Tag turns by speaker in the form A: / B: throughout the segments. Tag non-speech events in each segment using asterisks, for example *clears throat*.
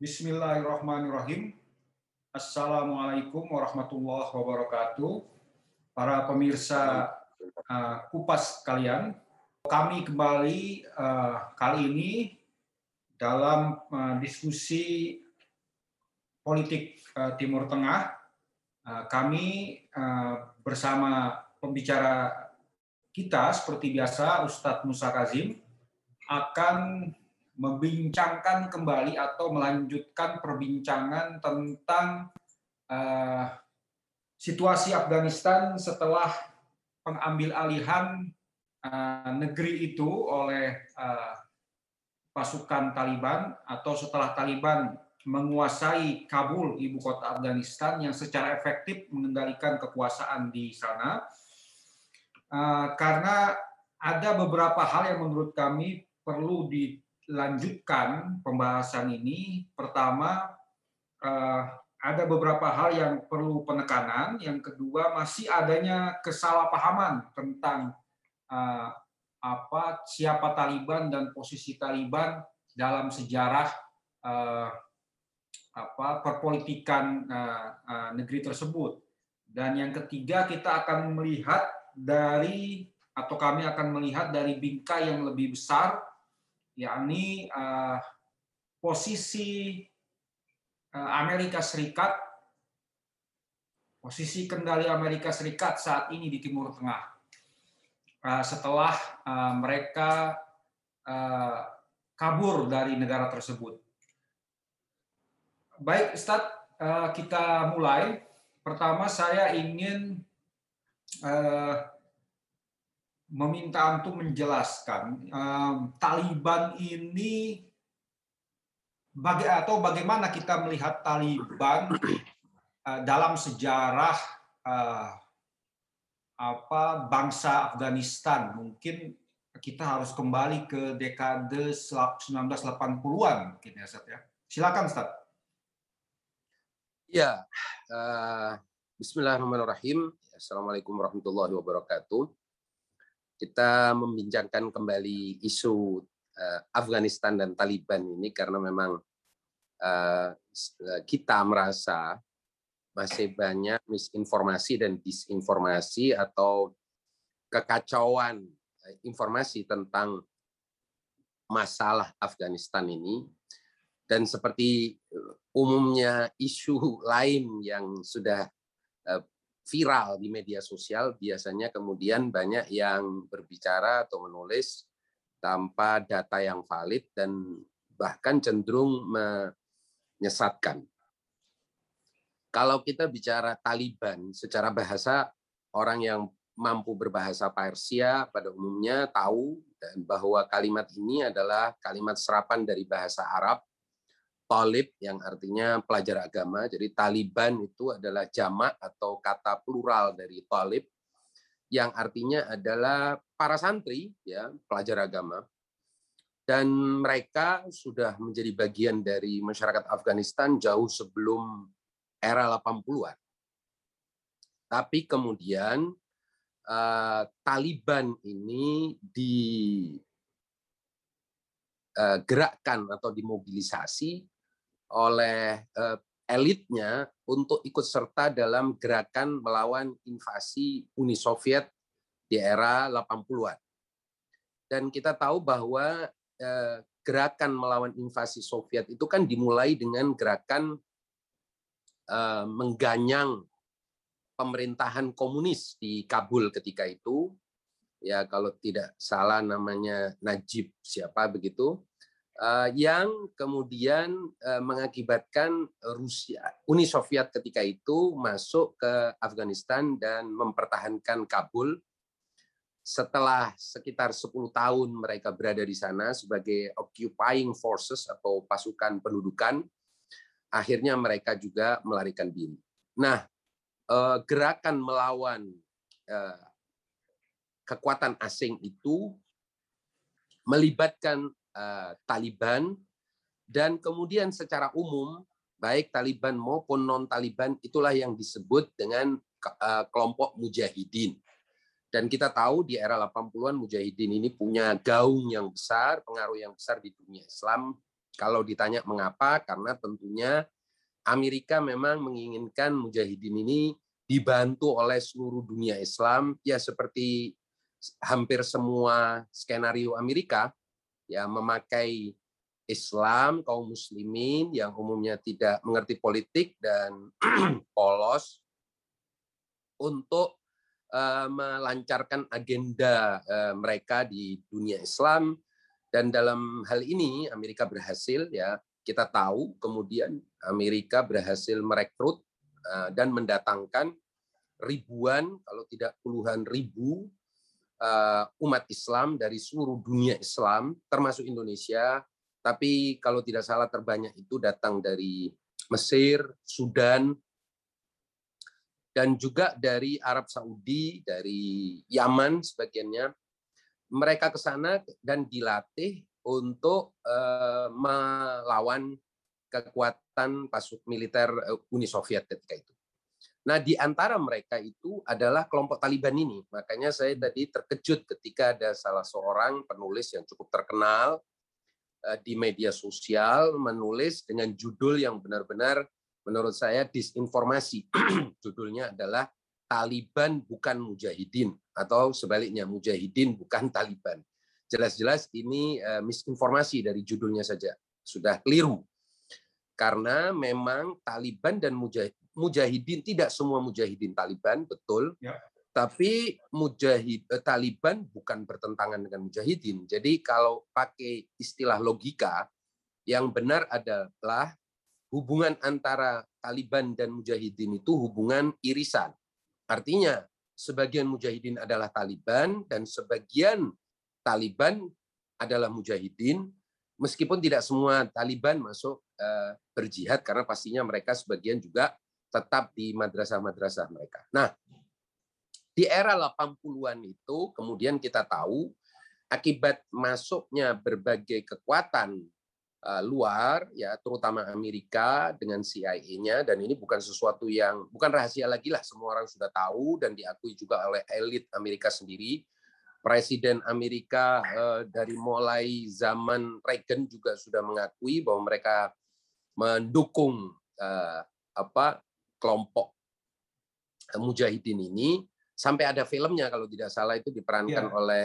A: Bismillahirrahmanirrahim. Assalamualaikum warahmatullahi wabarakatuh. Para pemirsa uh, Kupas kalian, kami kembali uh, kali ini dalam uh, diskusi politik Timur Tengah. Kami bersama pembicara kita seperti biasa Ustadz Musa Kazim akan membincangkan kembali atau melanjutkan perbincangan tentang uh, situasi Afghanistan setelah pengambil alihan uh, negeri itu oleh uh, pasukan Taliban atau setelah Taliban menguasai Kabul, ibu kota Afghanistan, yang secara efektif mengendalikan kekuasaan di sana. Uh, karena ada beberapa hal yang menurut kami perlu di lanjutkan pembahasan ini. Pertama, eh, ada beberapa hal yang perlu penekanan. Yang kedua, masih adanya kesalahpahaman tentang eh, apa siapa Taliban dan posisi Taliban dalam sejarah eh, apa perpolitikan negeri tersebut. Dan yang ketiga, kita akan melihat dari atau kami akan melihat dari bingkai yang lebih besar yakni uh, posisi uh, Amerika Serikat, posisi kendali Amerika Serikat saat ini di Timur Tengah. Uh, setelah uh, mereka uh, kabur dari negara tersebut. Baik, Ustadz, uh, kita mulai. Pertama, saya ingin uh, meminta untuk menjelaskan um, Taliban ini baga atau bagaimana kita melihat Taliban uh, dalam sejarah uh, apa bangsa Afghanistan mungkin kita harus kembali ke dekade 1980-an mungkin ya Ustaz ya. Silakan Ustaz.
B: Ya, uh, Bismillahirrahmanirrahim. Assalamualaikum warahmatullahi wabarakatuh kita membincangkan kembali isu uh, Afghanistan dan Taliban ini karena memang uh, kita merasa masih banyak misinformasi dan disinformasi atau kekacauan eh, informasi tentang masalah Afghanistan ini. Dan seperti umumnya isu lain yang sudah viral di media sosial, biasanya kemudian banyak yang berbicara atau menulis tanpa data yang valid dan bahkan cenderung menyesatkan. Kalau kita bicara Taliban, secara bahasa orang yang mampu berbahasa Persia pada umumnya tahu bahwa kalimat ini adalah kalimat serapan dari bahasa Arab Talib yang artinya pelajar agama. Jadi Taliban itu adalah jamak atau kata plural dari Talib yang artinya adalah para santri ya, pelajar agama. Dan mereka sudah menjadi bagian dari masyarakat Afghanistan jauh sebelum era 80-an. Tapi kemudian uh, Taliban ini digerakkan eh, atau dimobilisasi oleh uh, elitnya untuk ikut serta dalam gerakan melawan invasi Uni Soviet di era 80-an. Dan kita tahu bahwa uh, gerakan melawan invasi Soviet itu kan dimulai dengan gerakan uh, mengganyang pemerintahan komunis di Kabul ketika itu. Ya kalau tidak salah namanya Najib siapa begitu yang kemudian eh, mengakibatkan Rusia, Uni Soviet ketika itu masuk ke Afghanistan dan mempertahankan Kabul. Setelah sekitar 10 tahun mereka berada di sana sebagai occupying forces atau pasukan pendudukan, akhirnya mereka juga melarikan diri. Nah, eh, gerakan melawan kekuatan asing itu melibatkan uh, Taliban. Dan kemudian secara umum baik Taliban maupun non Taliban itulah yang disebut dengan uh, kelompok mujahidin. Dan kita tahu di era 80-an mujahidin ini punya gaung yang besar, pengaruh yang besar di dunia Islam. Kalau ditanya mengapa, karena tentunya Amerika memang menginginkan mujahidin ini dibantu oleh seluruh dunia Islam, ya seperti hampir semua skenario Amerika, ya memakai Islam, kaum muslimin yang umumnya tidak mengerti politik dan *clears throat* polos untuk uh, melancarkan agenda uh, mereka di dunia Islam. Dan dalam hal ini Amerika berhasil ya. Kita tahu kemudian Amerika berhasil merekrut uh, dan mendatangkan ribuan kalau tidak puluhan ribu umat Islam dari seluruh dunia Islam termasuk Indonesia tapi kalau tidak salah terbanyak itu datang dari Mesir, Sudan, dan juga dari Arab Saudi, dari Yaman sebagiannya. Mereka ke sana dan dilatih untuk uh, melawan kekuatan pasuk militer eh, Uni Soviet ketika itu. Nah, di antara mereka itu adalah kelompok Taliban ini. Makanya saya tadi terkejut ketika ada salah seorang penulis yang cukup terkenal Eh, di media sosial menulis dengan judul yang benar-benar menurut saya disinformasi. *clears throat* Judulnya adalah Taliban bukan Mujahidin atau sebaliknya Mujahidin bukan Taliban. Jelas-jelas ini eh, misinformasi dari judulnya saja. Sudah keliru. Karena memang Taliban dan Mujahidin tidak semua Mujahidin Taliban, betul. Ya. Tapi mujahid eh, Taliban bukan bertentangan dengan mujahidin. Jadi kalau pakai istilah logika, yang benar adalah hubungan antara Taliban dan mujahidin itu hubungan irisan. Artinya sebagian mujahidin adalah Taliban dan sebagian Taliban adalah mujahidin meskipun tidak semua Taliban masuk uh, berjihad karena pastinya mereka sebagian juga tetap di madrasah-madrasah mereka. Nah, di era 80-an itu kemudian kita tahu akibat masuknya berbagai kekuatan uh, luar ya terutama Amerika dengan CIA-nya dan ini bukan sesuatu yang bukan rahasia lagi lah semua orang sudah tahu dan diakui juga oleh elit Amerika sendiri Presiden Amerika uh, dari mulai zaman Reagan juga sudah mengakui bahwa mereka mendukung uh, apa kelompok mujahidin ini sampai ada filmnya kalau tidak salah itu diperankan yeah. oleh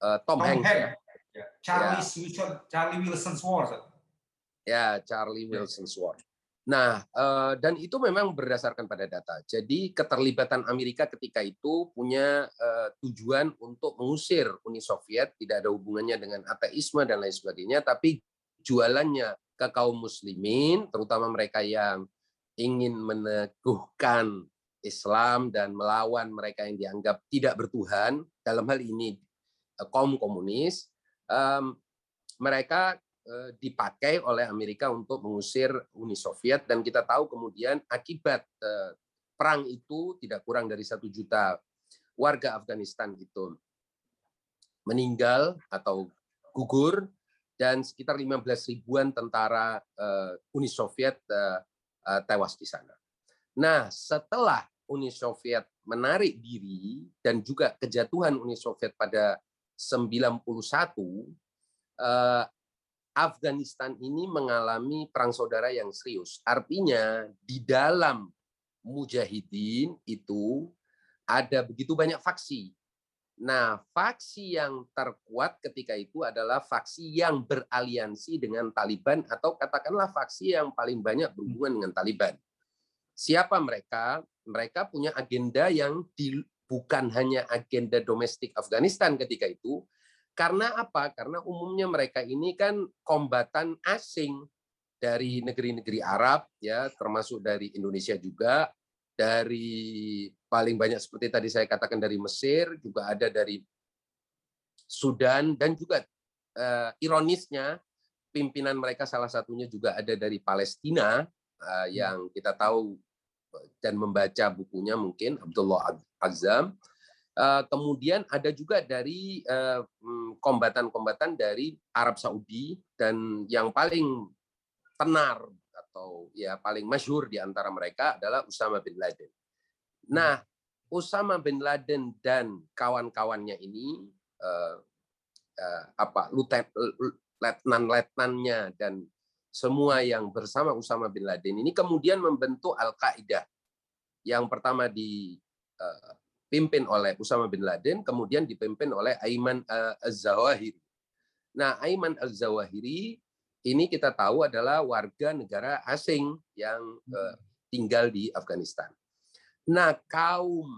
B: uh, Tom, Tom Hanks. Hanks.
A: Ya. Charlie, ya. Wilson, Charlie Wilson Sword.
B: Ya, Charlie Wilson Sword. Nah, uh, dan itu memang berdasarkan pada data. Jadi keterlibatan Amerika ketika itu punya uh, tujuan untuk mengusir Uni Soviet, tidak ada hubungannya dengan ateisme dan lain sebagainya, tapi jualannya ke kaum muslimin, terutama mereka yang ingin meneguhkan Islam dan melawan mereka yang dianggap tidak bertuhan dalam hal ini eh, kaum komunis um, mereka uh, dipakai oleh Amerika untuk mengusir Uni Soviet dan kita tahu kemudian akibat uh, perang itu tidak kurang dari satu juta warga Afghanistan itu meninggal atau gugur dan sekitar 15 ribuan tentara uh, Uni Soviet uh, uh, tewas di sana. Nah, setelah Uni Soviet menarik diri dan juga kejatuhan Uni Soviet pada 91 eh, Afghanistan ini mengalami perang saudara yang serius. Artinya di dalam mujahidin itu ada begitu banyak faksi. Nah, faksi yang terkuat ketika itu adalah faksi yang beraliansi dengan Taliban atau katakanlah faksi yang paling banyak berhubungan dengan Taliban. Siapa mereka? mereka punya agenda yang di, bukan hanya agenda domestik Afghanistan ketika itu. Karena apa? Karena umumnya mereka ini kan kombatan asing dari negeri-negeri Arab ya, termasuk dari Indonesia juga, dari paling banyak seperti tadi saya katakan dari Mesir, juga ada dari Sudan dan juga uh, ironisnya pimpinan mereka salah satunya juga ada dari Palestina uh, yang kita tahu dan membaca bukunya mungkin Abdullah Azam. Eh, kemudian ada juga dari eh, mm, kombatan-kombatan dari Arab Saudi dan yang paling tenar atau ya paling masyhur di antara mereka adalah Usama bin Laden. Nah, Usama bin Laden dan kawan-kawannya ini eh, apa letnan-letnannya dan semua yang bersama Usama bin Laden ini kemudian membentuk Al-Qaeda. Yang pertama dipimpin oleh Usama bin Laden, kemudian dipimpin oleh Aiman Az-Zawahiri. Nah, Aiman Az-Zawahiri ini kita tahu adalah warga negara asing yang tinggal di Afghanistan. Nah, kaum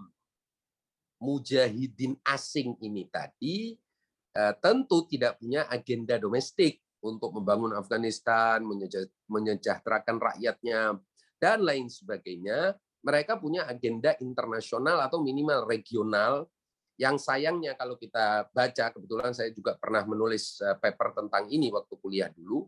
B: mujahidin asing ini tadi eh, tentu tidak punya agenda domestik untuk membangun Afghanistan, menyejahterakan rakyatnya, dan lain sebagainya. Mereka punya agenda internasional atau minimal regional yang sayangnya kalau kita baca, kebetulan saya juga pernah menulis eh, paper tentang ini waktu kuliah dulu,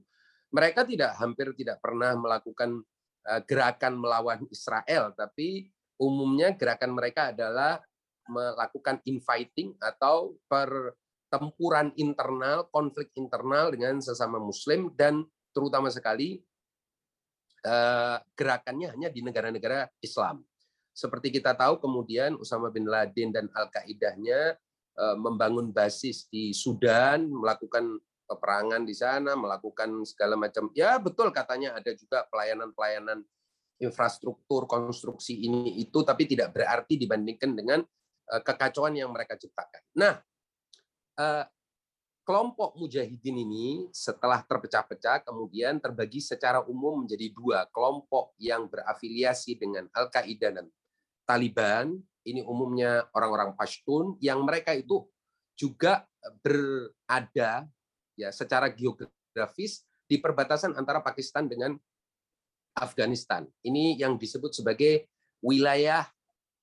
B: mereka tidak hampir tidak pernah melakukan eh, gerakan melawan Israel, tapi umumnya gerakan mereka adalah melakukan infighting atau pertempuran internal, konflik internal dengan sesama Muslim dan terutama sekali eh, gerakannya hanya di negara-negara Islam. Seperti kita tahu kemudian Usama bin Laden dan Al-Qaedahnya eh, membangun basis di Sudan, melakukan peperangan di sana, melakukan segala macam. Ya betul katanya ada juga pelayanan-pelayanan infrastruktur konstruksi ini itu tapi tidak berarti dibandingkan dengan Eh, kekacauan yang mereka ciptakan. Nah, eh, kelompok mujahidin ini setelah terpecah-pecah kemudian terbagi secara umum menjadi dua kelompok yang berafiliasi dengan Al-Qaeda dan Taliban. Ini umumnya orang-orang Pashtun yang mereka itu juga berada ya secara geografis di perbatasan antara Pakistan dengan Afghanistan. Ini yang disebut sebagai wilayah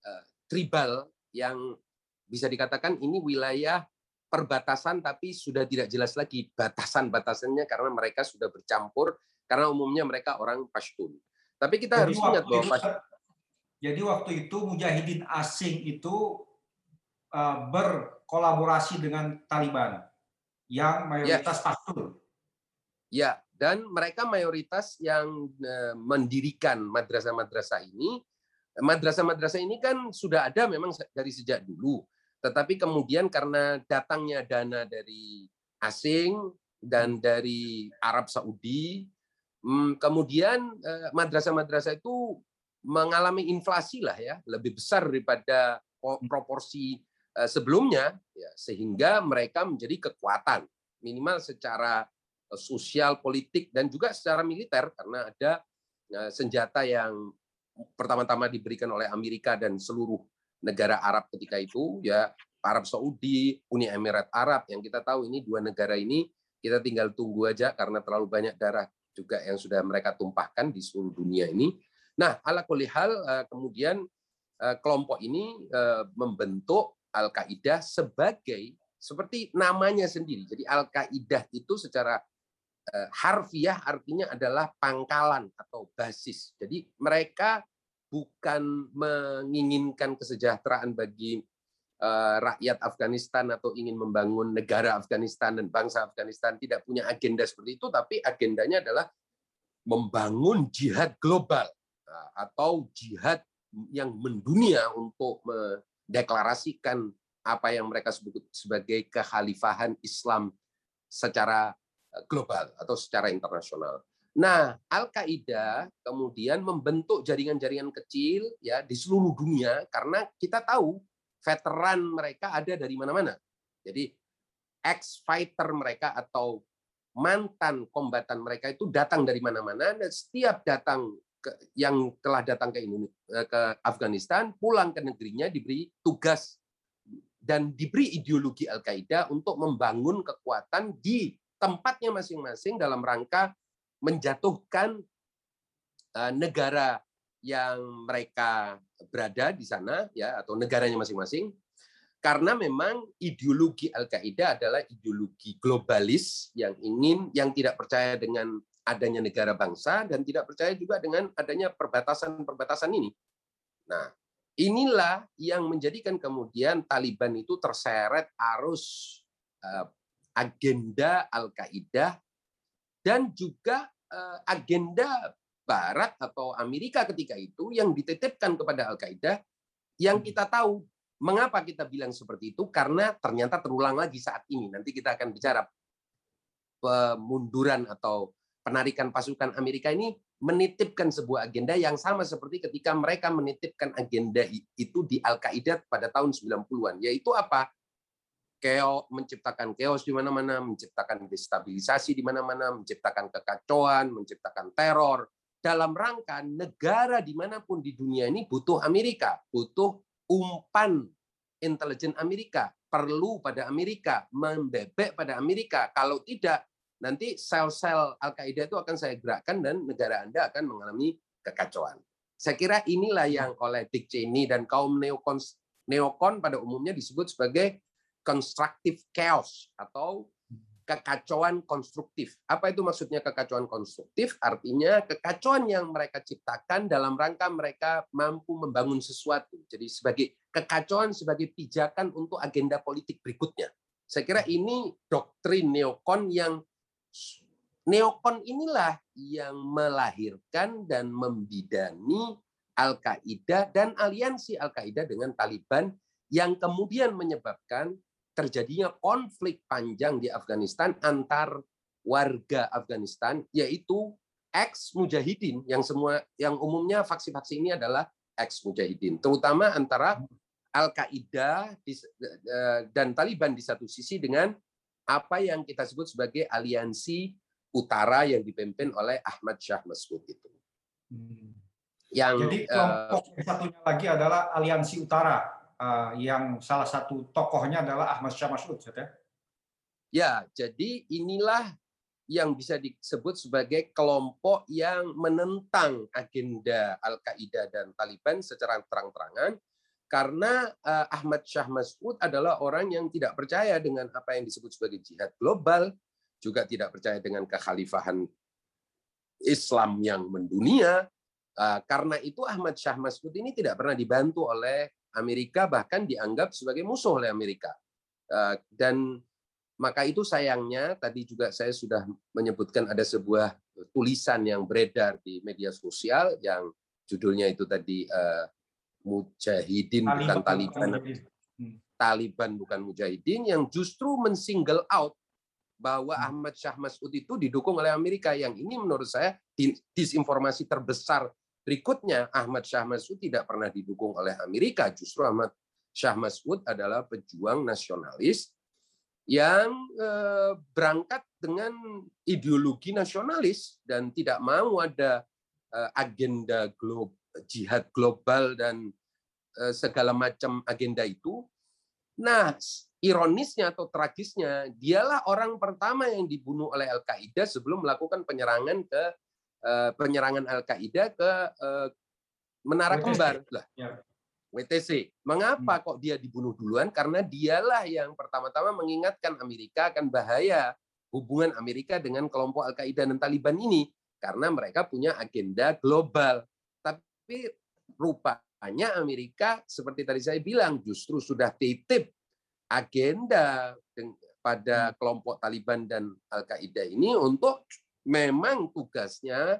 B: uh, tribal yang bisa dikatakan ini wilayah perbatasan tapi sudah tidak jelas lagi batasan-batasannya karena mereka sudah bercampur karena umumnya mereka orang Pashtun. Tapi kita jadi harus ingat bahwa Pashtun,
A: jadi waktu itu mujahidin asing itu uh, berkolaborasi dengan Taliban yang mayoritas ya. Pashtun.
B: Ya, dan mereka mayoritas yang uh, mendirikan madrasah-madrasah ini madrasah-madrasah ini kan sudah ada memang dari sejak dulu. Tetapi kemudian karena datangnya dana dari asing dan dari Arab Saudi, hmm, kemudian eh, madrasah-madrasah itu mengalami inflasi lah ya, lebih besar daripada proporsi eh, sebelumnya, ya, sehingga mereka menjadi kekuatan minimal secara eh, sosial, politik dan juga secara militer karena ada senjata yang pertama-tama diberikan oleh Amerika dan seluruh negara Arab ketika itu ya Arab Saudi, Uni Emirat Arab yang kita tahu ini dua negara ini kita tinggal tunggu aja karena terlalu banyak darah juga yang sudah mereka tumpahkan di seluruh dunia ini. Nah, ala hal eh, kemudian eh, kelompok ini eh, membentuk Al-Qaeda sebagai seperti namanya sendiri. Jadi Al-Qaeda itu secara Eh, harfiah artinya adalah pangkalan atau basis. Jadi mereka bukan menginginkan kesejahteraan bagi eh, rakyat Afghanistan atau ingin membangun negara Afghanistan dan bangsa Afghanistan tidak punya agenda seperti itu, tapi agendanya adalah membangun jihad global nah, atau jihad yang mendunia untuk mendeklarasikan apa yang mereka sebut sebagai kekhalifahan Islam secara global atau secara internasional. Nah, Al-Qaeda kemudian membentuk jaringan-jaringan kecil ya di seluruh dunia karena kita tahu veteran mereka ada dari mana-mana. Jadi ex-fighter mereka atau mantan kombatan mereka itu datang dari mana-mana dan setiap datang ke, yang telah datang ke Indonesia, eh, ke Afghanistan pulang ke negerinya diberi tugas dan diberi ideologi Al-Qaeda untuk membangun kekuatan di tempatnya masing-masing dalam rangka menjatuhkan eh, negara yang mereka berada di sana ya atau negaranya masing-masing. Karena memang ideologi Al-Qaeda adalah ideologi globalis yang ingin yang tidak percaya dengan adanya negara bangsa dan tidak percaya juga dengan adanya perbatasan-perbatasan ini. Nah, inilah yang menjadikan kemudian Taliban itu terseret arus eh, agenda Al-Qaeda dan juga eh, agenda Barat atau Amerika ketika itu yang dititipkan kepada Al-Qaeda yang hmm. kita tahu mengapa kita bilang seperti itu karena ternyata terulang lagi saat ini nanti kita akan bicara pemunduran atau penarikan pasukan Amerika ini menitipkan sebuah agenda yang sama seperti ketika mereka menitipkan agenda itu di Al-Qaeda pada tahun 90-an, yaitu apa? Chaos, menciptakan chaos di mana-mana, menciptakan destabilisasi di mana-mana, menciptakan kekacauan, menciptakan teror, dalam rangka negara di mana pun di dunia ini butuh Amerika, butuh umpan intelijen Amerika, perlu pada Amerika, membebek pada Amerika. Kalau tidak, nanti sel-sel Al-Qaeda itu akan saya gerakkan dan negara Anda akan mengalami kekacauan. Saya kira inilah yang oleh Dick Cheney dan kaum neokon, neokon pada umumnya disebut sebagai constructive chaos atau kekacauan konstruktif. Apa itu maksudnya kekacauan konstruktif? Artinya kekacauan yang mereka ciptakan dalam rangka mereka mampu membangun sesuatu. Jadi sebagai kekacauan sebagai pijakan untuk agenda politik berikutnya. Saya kira ini doktrin neokon yang neokon inilah yang melahirkan dan membidani Al-Qaeda dan aliansi Al-Qaeda dengan Taliban yang kemudian menyebabkan terjadinya konflik panjang di Afghanistan antar warga Afghanistan yaitu ex mujahidin yang semua yang umumnya faksi-faksi ini adalah ex mujahidin terutama antara Al-Qaeda eh, dan Taliban di satu sisi dengan apa yang kita sebut sebagai aliansi utara yang dipimpin oleh Ahmad Shah Masud itu.
A: Hmm. Yang Jadi eh, kelompok uh, satunya lagi adalah aliansi utara uh, yang salah satu tokohnya adalah Ahmad Shah Masud, ya?
B: Ya, jadi inilah yang bisa disebut sebagai kelompok yang menentang agenda Al-Qaeda dan Taliban secara terang-terangan karena uh, Ahmad Syah Masud adalah orang yang tidak percaya dengan apa yang disebut sebagai jihad global, juga tidak percaya dengan kekhalifahan Islam yang mendunia. Uh, karena itu Ahmad Syah Masud ini tidak pernah dibantu oleh Amerika, bahkan dianggap sebagai musuh oleh Amerika. Uh, dan maka itu sayangnya tadi juga saya sudah menyebutkan ada sebuah tulisan yang beredar di media sosial yang judulnya itu tadi uh, mujahidin Taliban, bukan Taliban. Hmm. Taliban bukan mujahidin yang justru mensingle out bahwa hmm. Ahmad Syah Masud itu didukung oleh Amerika. Yang ini menurut saya disinformasi terbesar berikutnya. Ahmad Syah Masud tidak pernah didukung oleh Amerika. Justru Ahmad Syah Masud adalah pejuang nasionalis yang eh, berangkat dengan ideologi nasionalis dan tidak mau ada eh, agenda global jihad global dan eh, segala macam agenda itu. Nah, ironisnya atau tragisnya, dialah orang pertama yang dibunuh oleh Al-Qaeda sebelum melakukan penyerangan ke eh, penyerangan Al-Qaeda ke eh, Menara Kembar. Lah. Ya. WTC. Mengapa hmm. kok dia dibunuh duluan? Karena dialah yang pertama-tama mengingatkan Amerika akan bahaya hubungan Amerika dengan kelompok Al-Qaeda dan Taliban ini karena mereka punya agenda global. Tapi rupanya Amerika seperti tadi saya bilang justru sudah titip agenda pada hmm. kelompok Taliban dan Al-Qaeda ini untuk memang tugasnya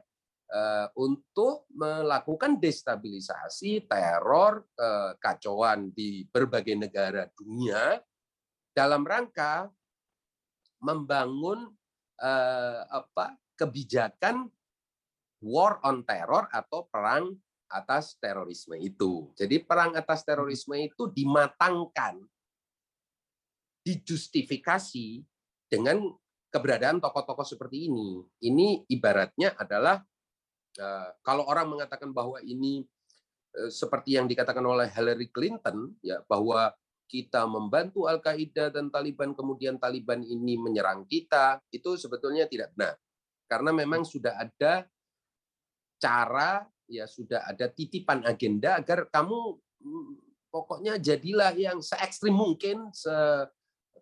B: uh, untuk melakukan destabilisasi, teror, uh, kacauan di berbagai negara dunia dalam rangka membangun uh, apa kebijakan war on terror atau perang atas terorisme itu. Jadi perang atas terorisme itu dimatangkan, dijustifikasi dengan keberadaan tokoh-tokoh seperti ini. Ini ibaratnya adalah eh, kalau orang mengatakan bahwa ini eh, seperti yang dikatakan oleh Hillary Clinton, ya bahwa kita membantu Al Qaeda dan Taliban, kemudian Taliban ini menyerang kita, itu sebetulnya tidak benar, karena memang sudah ada cara ya sudah ada titipan agenda agar kamu mm, pokoknya jadilah yang se ekstrim mungkin, se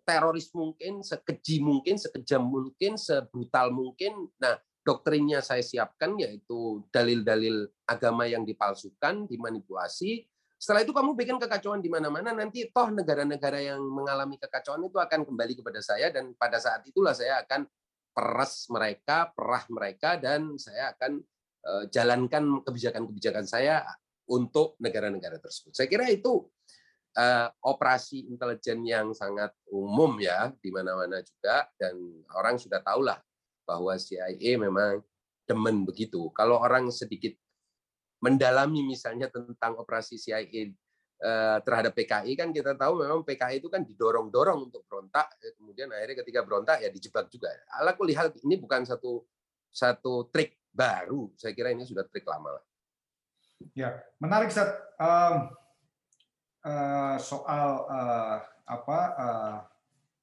B: teroris mungkin, sekeji mungkin, sekejam mungkin, sebrutal mungkin. Nah, doktrinnya saya siapkan yaitu dalil-dalil agama yang dipalsukan, dimanipulasi. Setelah itu kamu bikin kekacauan di mana-mana, nanti toh negara-negara yang mengalami kekacauan itu akan kembali kepada saya dan pada saat itulah saya akan peras mereka, perah mereka dan saya akan jalankan kebijakan-kebijakan saya untuk negara-negara tersebut. Saya kira itu uh, operasi intelijen yang sangat umum ya di mana-mana juga dan orang sudah tahulah bahwa CIA memang demen begitu. Kalau orang sedikit mendalami misalnya tentang operasi CIA eh, terhadap PKI kan kita tahu memang PKI itu kan didorong-dorong untuk berontak, eh, kemudian akhirnya ketika berontak ya dijebak juga. Ala lihat ini bukan satu satu trik baru, saya kira ini sudah trik lama lah.
A: Ya, menarik Ustaz. Um, uh, soal uh, apa uh,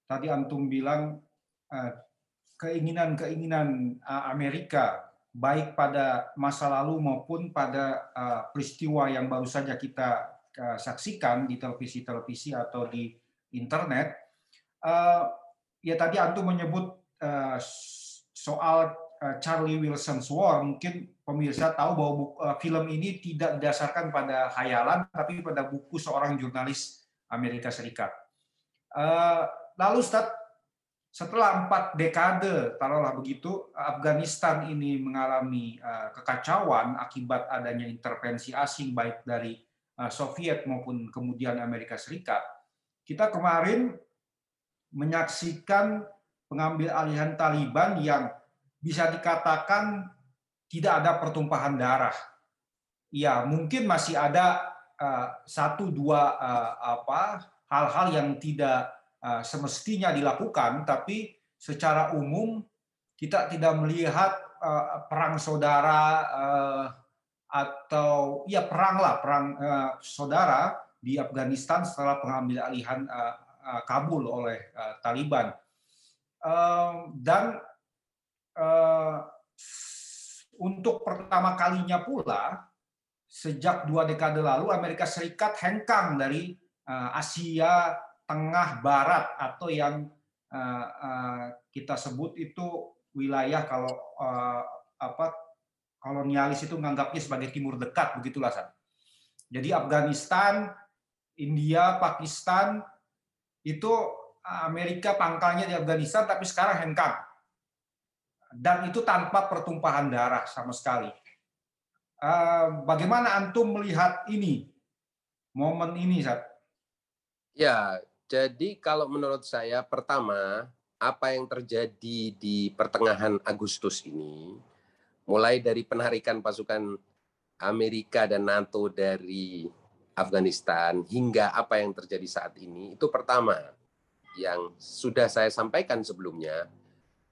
A: tadi antum bilang uh, keinginan-keinginan uh, Amerika baik pada masa lalu maupun pada uh, peristiwa yang baru saja kita uh, saksikan di televisi-televisi atau di internet. Uh, ya tadi antum menyebut uh, soal Charlie Wilson's War, mungkin pemirsa tahu bahwa buku, film ini tidak didasarkan pada khayalan, tapi pada buku seorang jurnalis Amerika Serikat. lalu Ustaz, setelah empat dekade, taruhlah begitu, Afghanistan ini mengalami uh, kekacauan akibat adanya intervensi asing baik dari uh, Soviet maupun kemudian Amerika Serikat. Kita kemarin menyaksikan pengambil alihan Taliban yang bisa dikatakan tidak ada pertumpahan darah. Ya, mungkin masih ada uh, satu dua uh, apa hal-hal yang tidak Eh, semestinya dilakukan, tapi secara umum kita tidak melihat eh, perang saudara eh, atau ya perang lah perang saudara di Afghanistan setelah pengambil alihan Kabul oleh Taliban dan untuk pertama kalinya pula sejak dua dekade lalu Amerika Serikat hengkang dari Asia tengah barat atau yang uh, kita sebut itu wilayah kalau apa kolonialis itu menganggapnya sebagai timur dekat begitulah San. Jadi Afghanistan, India, Pakistan itu Amerika pangkalnya di Afghanistan tapi sekarang hengkang. Dan itu tanpa pertumpahan darah sama sekali. Bagaimana antum melihat ini? Momen ini, Sat?
B: Ya, jadi kalau menurut saya pertama apa yang terjadi di pertengahan Agustus ini mulai dari penarikan pasukan Amerika dan NATO dari Afghanistan hingga apa yang terjadi saat ini itu pertama yang sudah saya sampaikan sebelumnya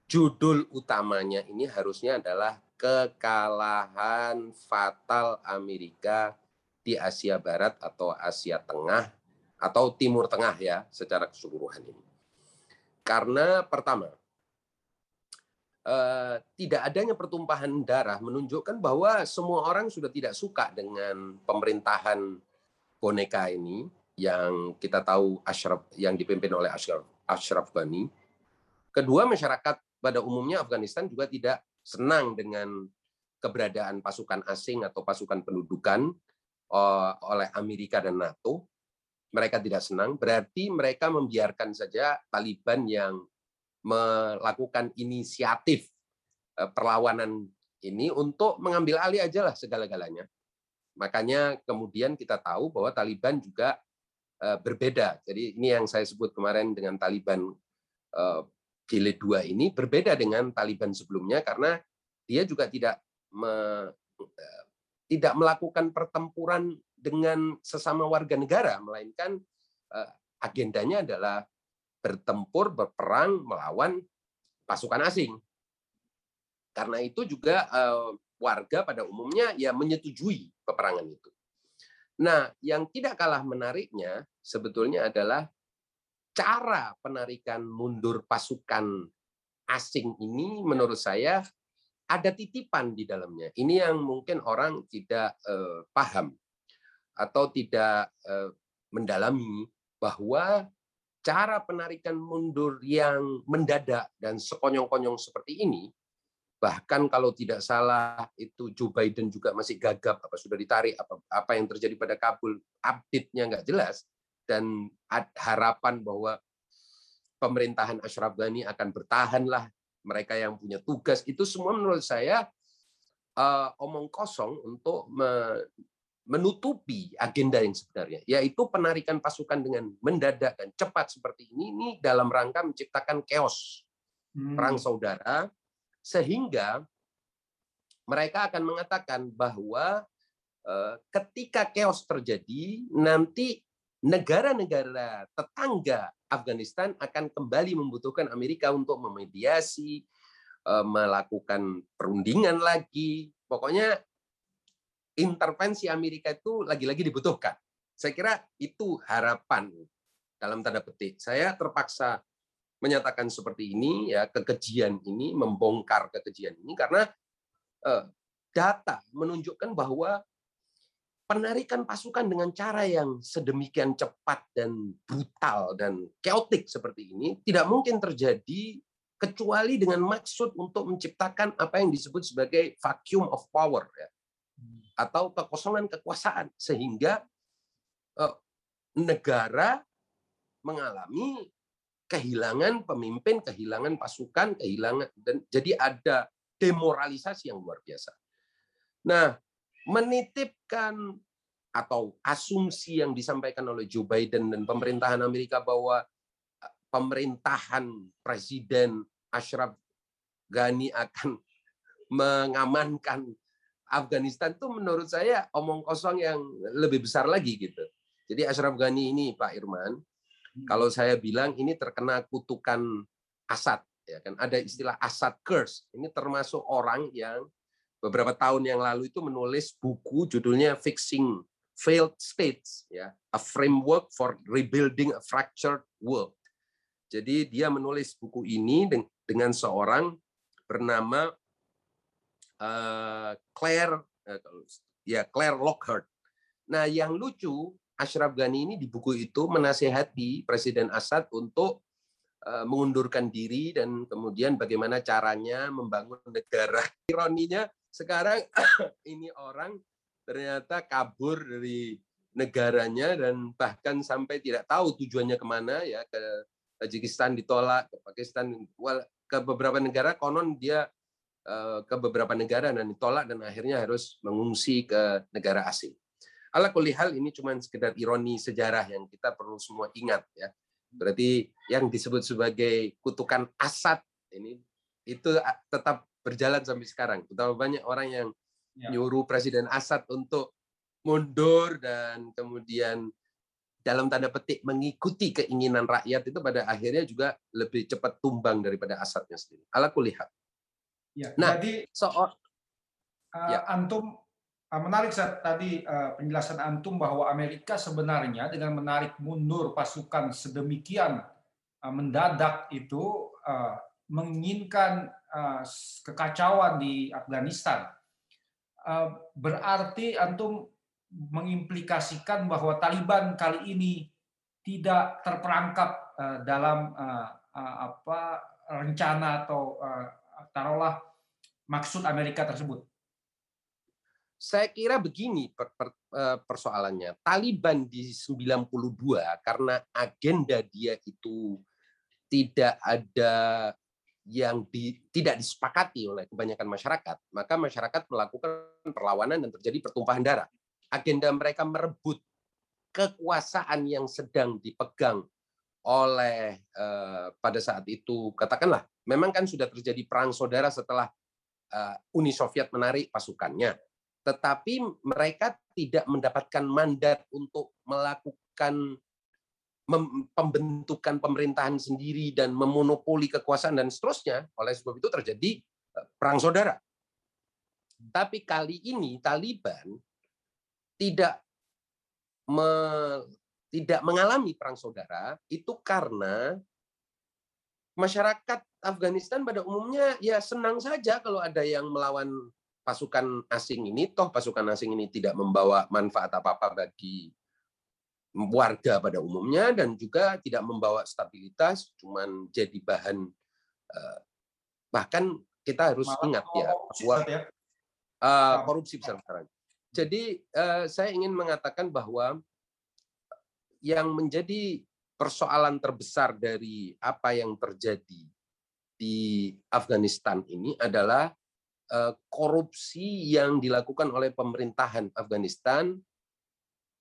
B: judul utamanya ini harusnya adalah kekalahan fatal Amerika di Asia Barat atau Asia Tengah atau Timur Tengah ya secara keseluruhan ini. Karena pertama, eh, tidak adanya pertumpahan darah menunjukkan bahwa semua orang sudah tidak suka dengan pemerintahan boneka ini yang kita tahu Ashraf yang dipimpin oleh Ashraf, Ashraf Ghani. Kedua, masyarakat pada umumnya Afghanistan juga tidak senang dengan keberadaan pasukan asing atau pasukan pendudukan eh, oleh Amerika dan NATO mereka tidak senang, berarti mereka membiarkan saja Taliban yang melakukan inisiatif eh, perlawanan ini untuk mengambil alih aja lah segala-galanya. Makanya kemudian kita tahu bahwa Taliban juga eh, berbeda. Jadi ini yang saya sebut kemarin dengan Taliban jilid 2 ini berbeda dengan Taliban sebelumnya karena dia juga tidak me, tidak melakukan pertempuran dengan sesama warga negara, melainkan eh, agendanya adalah bertempur, berperang melawan pasukan asing. Karena itu juga eh, warga pada umumnya ya menyetujui peperangan itu. Nah, yang tidak kalah menariknya sebetulnya adalah cara penarikan mundur pasukan asing ini menurut saya ada titipan di dalamnya. Ini yang mungkin orang tidak eh, paham atau tidak eh, mendalami bahwa cara penarikan mundur yang mendadak dan sekonyong-konyong seperti ini bahkan kalau tidak salah itu Joe Biden juga masih gagap apa sudah ditarik apa apa yang terjadi pada Kabul update-nya nggak jelas dan harapan bahwa pemerintahan Ashraf Ghani akan bertahanlah mereka yang punya tugas itu semua menurut saya uh, omong kosong untuk menutupi agenda yang sebenarnya, yaitu penarikan pasukan dengan mendadak dan cepat seperti ini, ini dalam rangka menciptakan chaos. Hmm. Perang saudara Sehingga mereka akan mengatakan bahwa eh, ketika chaos terjadi, nanti negara-negara tetangga Afghanistan akan kembali membutuhkan Amerika untuk memediasi, eh, melakukan perundingan lagi. Pokoknya intervensi Amerika itu lagi-lagi dibutuhkan. Saya kira itu harapan dalam tanda petik. Saya terpaksa menyatakan seperti ini ya kekejian ini membongkar kekejian ini karena eh, data menunjukkan bahwa penarikan pasukan dengan cara yang sedemikian cepat dan brutal dan chaotic seperti ini tidak mungkin terjadi kecuali dengan maksud untuk menciptakan apa yang disebut sebagai vacuum of power ya atau kekosongan kekuasaan sehingga eh, negara mengalami kehilangan pemimpin, kehilangan pasukan, kehilangan dan jadi ada demoralisasi yang luar biasa. Nah, menitipkan atau asumsi yang disampaikan oleh Joe Biden dan pemerintahan Amerika bahwa eh, pemerintahan Presiden Ashraf Ghani akan *laughs* mengamankan Afghanistan itu menurut saya omong kosong yang lebih besar lagi gitu. Jadi Ashraf Ghani ini Pak Irman, hmm. kalau saya bilang ini terkena kutukan Asad ya kan ada istilah Asad curse. Ini termasuk orang yang beberapa tahun yang lalu itu menulis buku judulnya Fixing Failed States ya, a framework for rebuilding a fractured world. Jadi dia menulis buku ini dengan seorang bernama Eh, Claire eh, ya Claire Lockhart. Nah, yang lucu Ashraf Ghani ini di buku itu menasehati Presiden Assad untuk eh, mengundurkan diri dan kemudian bagaimana caranya membangun negara. *laughs* Ironinya sekarang *coughs* ini orang ternyata kabur dari negaranya dan bahkan sampai tidak tahu tujuannya ke mana ya ke Tajikistan ditolak ke Pakistan ke beberapa negara konon dia Eh, ke beberapa negara dan ditolak dan akhirnya harus mengungsi ke negara asing. Ala hal ini cuma sekedar ironi sejarah yang kita perlu semua ingat ya. Berarti yang disebut sebagai kutukan Asad ini itu tetap berjalan sampai sekarang. Betapa banyak orang yang ya. nyuruh Presiden Asad untuk mundur dan kemudian dalam tanda petik mengikuti keinginan rakyat itu pada akhirnya juga lebih cepat tumbang daripada Asadnya sendiri. Ala kulihat.
A: Ya, nah, jadi soal uh, ya. antum uh, menarik saat tadi uh, penjelasan antum bahwa Amerika sebenarnya dengan menarik mundur pasukan sedemikian uh, mendadak itu uh, menginginkan uh, kekacauan di Afghanistan. Uh, berarti antum mengimplikasikan bahwa Taliban kali ini tidak terperangkap uh, dalam apa rencana atau uh, taruhlah maksud Amerika tersebut?
B: Saya kira begini per, per, eh, persoalannya. Taliban di 92 karena agenda dia itu tidak ada yang di, tidak disepakati oleh kebanyakan masyarakat, maka masyarakat melakukan perlawanan dan terjadi pertumpahan darah. Agenda mereka merebut kekuasaan yang sedang dipegang oleh eh, pada saat itu katakanlah memang kan sudah terjadi perang saudara setelah eh, Uni Soviet menarik pasukannya tetapi mereka tidak mendapatkan mandat untuk melakukan pembentukan pemerintahan sendiri dan memonopoli kekuasaan dan seterusnya oleh sebab itu terjadi eh, perang saudara. Tapi kali ini Taliban tidak me, tidak mengalami perang saudara itu karena masyarakat Afghanistan pada umumnya ya senang saja kalau ada yang melawan pasukan asing ini. Toh pasukan asing ini tidak membawa manfaat apa-apa bagi warga pada umumnya dan juga tidak membawa stabilitas cuman jadi bahan eh, bahkan kita harus Malah ingat ya bahwa ya. Uh, korupsi besar-besaran. Jadi uh, saya ingin mengatakan bahwa yang menjadi persoalan terbesar dari apa yang terjadi di Afghanistan ini adalah eh, korupsi yang dilakukan oleh pemerintahan Afghanistan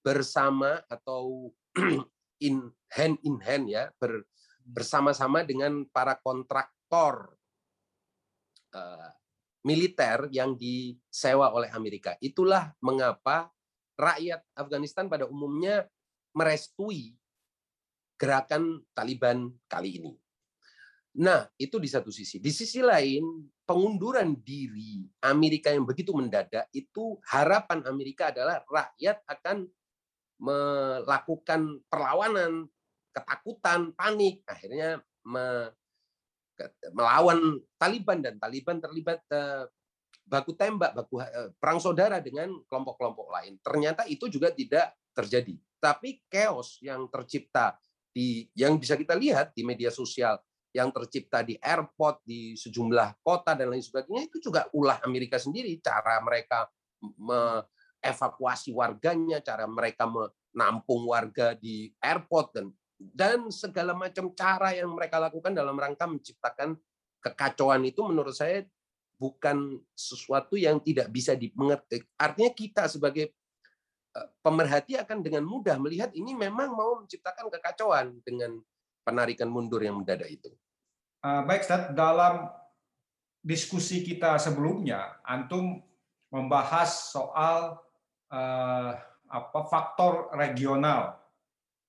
B: bersama atau *clears throat* in hand in hand ya ber, bersama-sama dengan para kontraktor uh, militer yang disewa oleh Amerika. Itulah mengapa rakyat Afghanistan pada umumnya merestui gerakan Taliban kali ini. Nah, itu di satu sisi. Di sisi lain, pengunduran diri Amerika yang begitu mendadak itu harapan Amerika adalah rakyat akan melakukan perlawanan, ketakutan, panik, akhirnya melawan Taliban dan Taliban terlibat eh, baku tembak, baku eh, perang saudara dengan kelompok-kelompok lain. Ternyata itu juga tidak terjadi. Tapi chaos yang tercipta di yang bisa kita lihat di media sosial yang tercipta di airport di sejumlah kota dan lain sebagainya itu juga ulah Amerika sendiri cara mereka mengevakuasi warganya cara mereka menampung warga di airport dan dan segala macam cara yang mereka lakukan dalam rangka menciptakan kekacauan itu menurut saya bukan sesuatu yang tidak bisa dimengerti. Artinya kita sebagai eh, pemerhati akan dengan mudah melihat ini memang mau menciptakan kekacauan dengan penarikan mundur yang mendadak itu.
A: Uh, baik, Stad, dalam diskusi kita sebelumnya, antum membahas soal uh, apa faktor regional.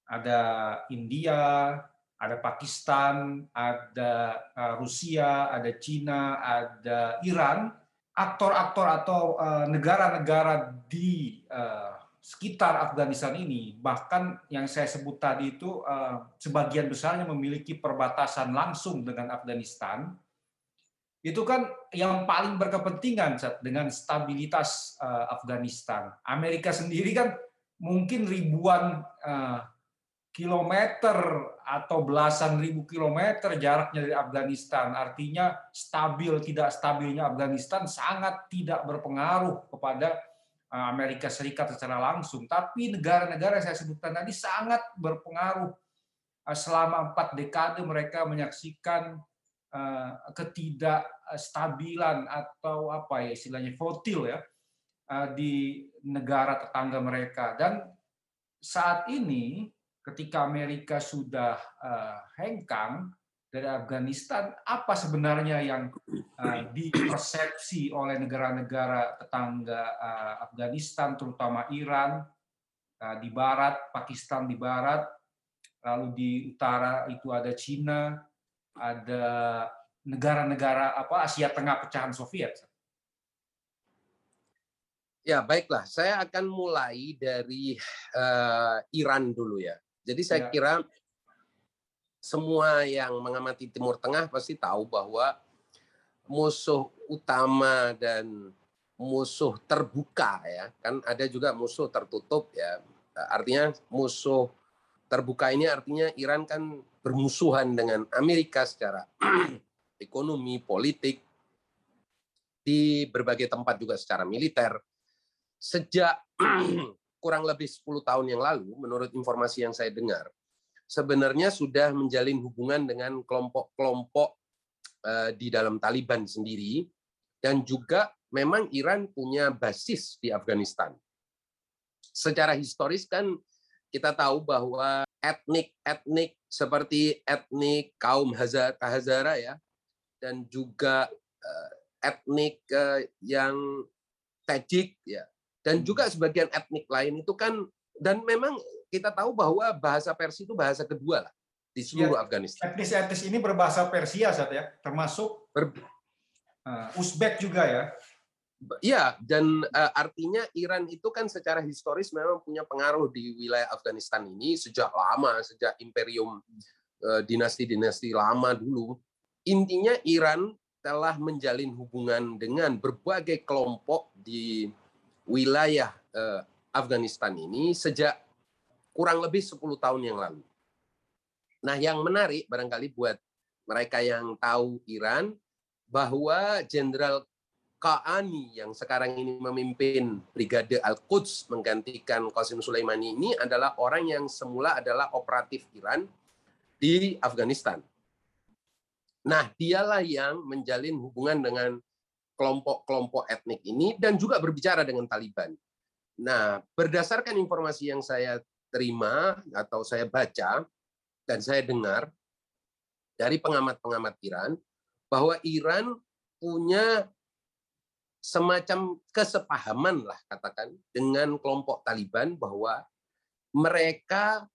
A: Ada India, ada Pakistan, ada uh, Rusia, ada Cina, ada Iran. Aktor-aktor atau negara-negara di sekitar Afghanistan ini, bahkan yang saya sebut tadi itu eh, sebagian besarnya memiliki perbatasan langsung dengan Afghanistan, itu kan yang paling berkepentingan dengan stabilitas eh, Afghanistan. Amerika sendiri kan mungkin ribuan eh, kilometer atau belasan ribu kilometer jaraknya dari Afghanistan. Artinya stabil tidak stabilnya Afghanistan sangat tidak berpengaruh kepada Eh, Amerika Serikat secara langsung, tapi negara-negara yang saya sebutkan tadi sangat berpengaruh. Selama empat dekade mereka menyaksikan ketidakstabilan atau apa ya istilahnya volatile ya di negara tetangga mereka. Dan saat ini ketika Amerika sudah hengkang dari Afghanistan, apa sebenarnya yang dipersepsi oleh negara-negara tetangga Afghanistan, terutama Iran di barat, Pakistan di barat, lalu di utara itu ada Cina, ada negara-negara apa Asia Tengah pecahan Soviet.
B: Ya baiklah, saya akan mulai dari uh, Iran dulu ya. Jadi saya ya. kira semua yang mengamati Timur Tengah pasti tahu bahwa musuh utama dan musuh terbuka ya kan ada juga musuh tertutup ya artinya musuh terbuka ini artinya Iran kan bermusuhan dengan Amerika secara *clears throat* ekonomi politik di berbagai tempat juga secara militer sejak *clears throat* kurang lebih 10 tahun yang lalu menurut informasi yang saya dengar sebenarnya sudah menjalin hubungan dengan kelompok-kelompok eh, di dalam Taliban sendiri dan juga memang Iran punya basis di Afghanistan. Secara historis kan kita tahu bahwa etnik-etnik seperti etnik kaum Hazara ya dan juga eh, etnik eh, yang Tajik ya dan juga sebagian etnik lain itu kan dan memang kita tahu bahwa bahasa Persia itu bahasa kedua lah di seluruh ya, Afghanistan.
A: Etnis-etnis ini berbahasa Persia saat ya, termasuk Ber... uh, Uzbek juga ya.
B: Iya, dan uh, artinya Iran itu kan secara historis memang punya pengaruh di wilayah Afghanistan ini sejak lama, sejak imperium uh, dinasti-dinasti lama dulu. Intinya Iran telah menjalin hubungan dengan berbagai kelompok di wilayah uh, Afghanistan ini sejak kurang lebih 10 tahun yang lalu. Nah, yang menarik barangkali buat mereka yang tahu Iran bahwa Jenderal Qaani yang sekarang ini memimpin Brigade Al-Quds menggantikan Qasim Sulaimani ini adalah orang yang semula adalah operatif Iran di Afghanistan. Nah, dialah yang menjalin hubungan dengan kelompok-kelompok etnik ini dan juga berbicara dengan Taliban. Nah, berdasarkan informasi yang saya terima atau saya baca dan saya dengar dari pengamat-pengamat Iran bahwa Iran punya semacam kesepahaman lah katakan dengan kelompok Taliban bahwa mereka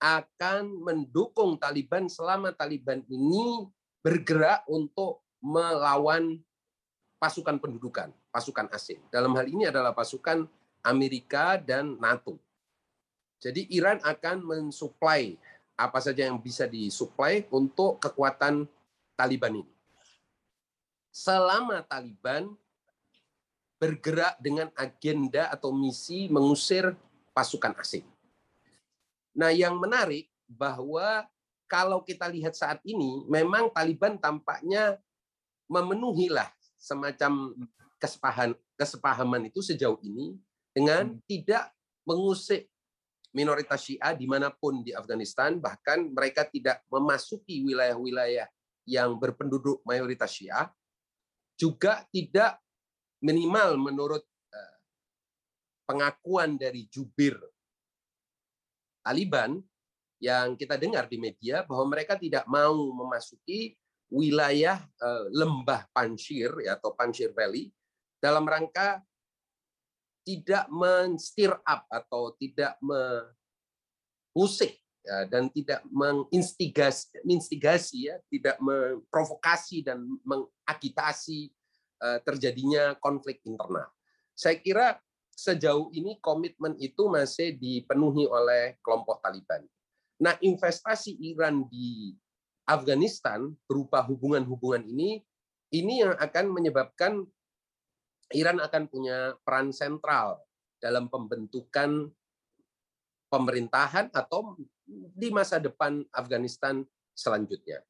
B: akan mendukung Taliban selama Taliban ini bergerak untuk melawan pasukan pendudukan, pasukan asing. Dalam hal ini adalah pasukan Amerika dan NATO. Jadi Iran akan mensuplai apa saja yang bisa disuplai untuk kekuatan Taliban ini. Selama Taliban bergerak dengan agenda atau misi mengusir pasukan asing. Nah, yang menarik bahwa kalau kita lihat saat ini, memang Taliban tampaknya memenuhilah semacam kesepahaman, kesepahaman itu sejauh ini dengan hmm. tidak mengusik minoritas Syiah di mana pun di Afghanistan, bahkan mereka tidak memasuki wilayah-wilayah yang berpenduduk mayoritas Syiah, juga tidak minimal menurut eh, pengakuan dari jubir Taliban yang kita dengar di media bahwa mereka tidak mau memasuki wilayah eh, lembah Panjshir ya, atau Panjshir Valley dalam rangka tidak menstir up atau tidak mengusik ya, dan tidak menginstigasi, menginstigasi ya, tidak memprovokasi dan mengagitasi terjadinya konflik internal. Saya kira sejauh ini komitmen itu masih dipenuhi oleh kelompok Taliban. Nah, investasi Iran di Afghanistan berupa hubungan-hubungan ini, ini yang akan menyebabkan Iran akan punya peran sentral dalam pembentukan pemerintahan atau di masa depan Afghanistan selanjutnya.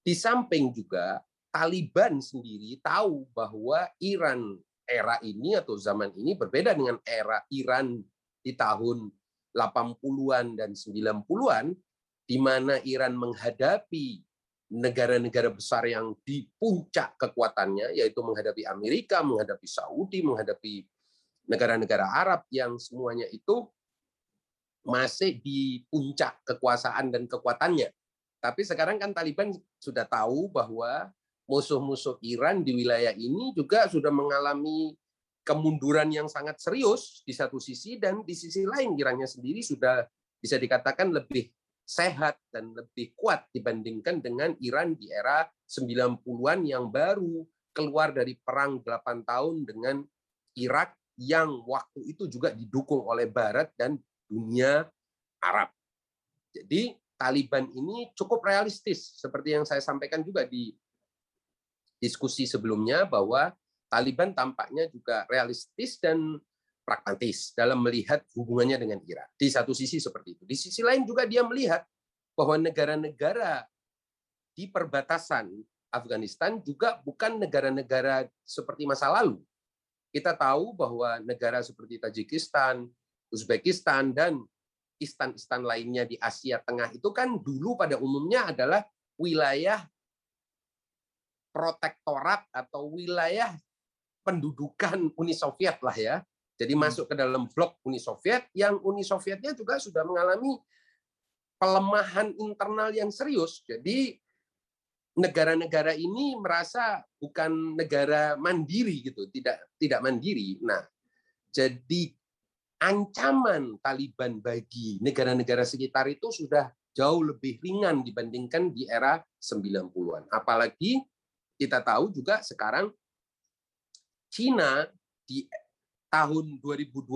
B: Di samping juga Taliban sendiri tahu bahwa Iran era ini atau zaman ini berbeda dengan era Iran di tahun 80-an dan 90-an di mana Iran menghadapi negara-negara besar yang di puncak kekuatannya yaitu menghadapi Amerika, menghadapi Saudi, menghadapi negara-negara Arab yang semuanya itu masih di puncak kekuasaan dan kekuatannya. Tapi sekarang kan Taliban sudah tahu bahwa musuh-musuh Iran di wilayah ini juga sudah mengalami kemunduran yang sangat serius di satu sisi dan di sisi lain Irannya sendiri sudah bisa dikatakan lebih sehat dan lebih kuat dibandingkan dengan Iran di era 90-an yang baru keluar dari perang 8 tahun dengan Irak yang waktu itu juga didukung oleh Barat dan dunia Arab. Jadi Taliban ini cukup realistis seperti yang saya sampaikan juga di diskusi sebelumnya bahwa Taliban tampaknya juga realistis dan pragmatis dalam melihat hubungannya dengan Iran. Di satu sisi seperti itu. Di sisi lain juga dia melihat bahwa negara-negara di perbatasan Afghanistan juga bukan negara-negara seperti masa lalu. Kita tahu bahwa negara seperti Tajikistan, Uzbekistan, dan istan-istan lainnya di Asia Tengah itu kan dulu pada umumnya adalah wilayah protektorat atau wilayah pendudukan Uni Soviet lah ya. Jadi hmm. masuk ke dalam blok Uni Soviet yang Uni Sovietnya juga sudah mengalami pelemahan internal yang serius. Jadi negara-negara ini merasa bukan negara mandiri gitu, tidak tidak mandiri. Nah, jadi ancaman Taliban bagi negara-negara sekitar itu sudah jauh lebih ringan dibandingkan di era 90-an. Apalagi kita tahu juga sekarang Cina di tahun 2021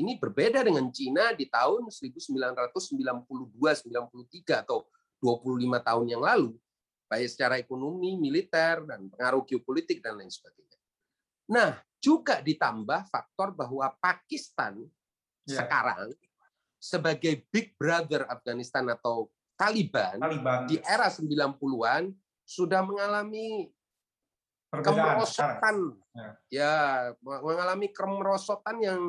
B: ini berbeda dengan Cina di tahun 1992, 93 atau 25 tahun yang lalu, baik secara ekonomi, militer, dan pengaruh geopolitik dan lain sebagainya. Nah, juga ditambah faktor bahwa Pakistan ya. sekarang sebagai big brother Afghanistan atau Taliban, Taliban. di era 90-an sudah mengalami kemerosotan ya. ya mengalami kemerosotan yang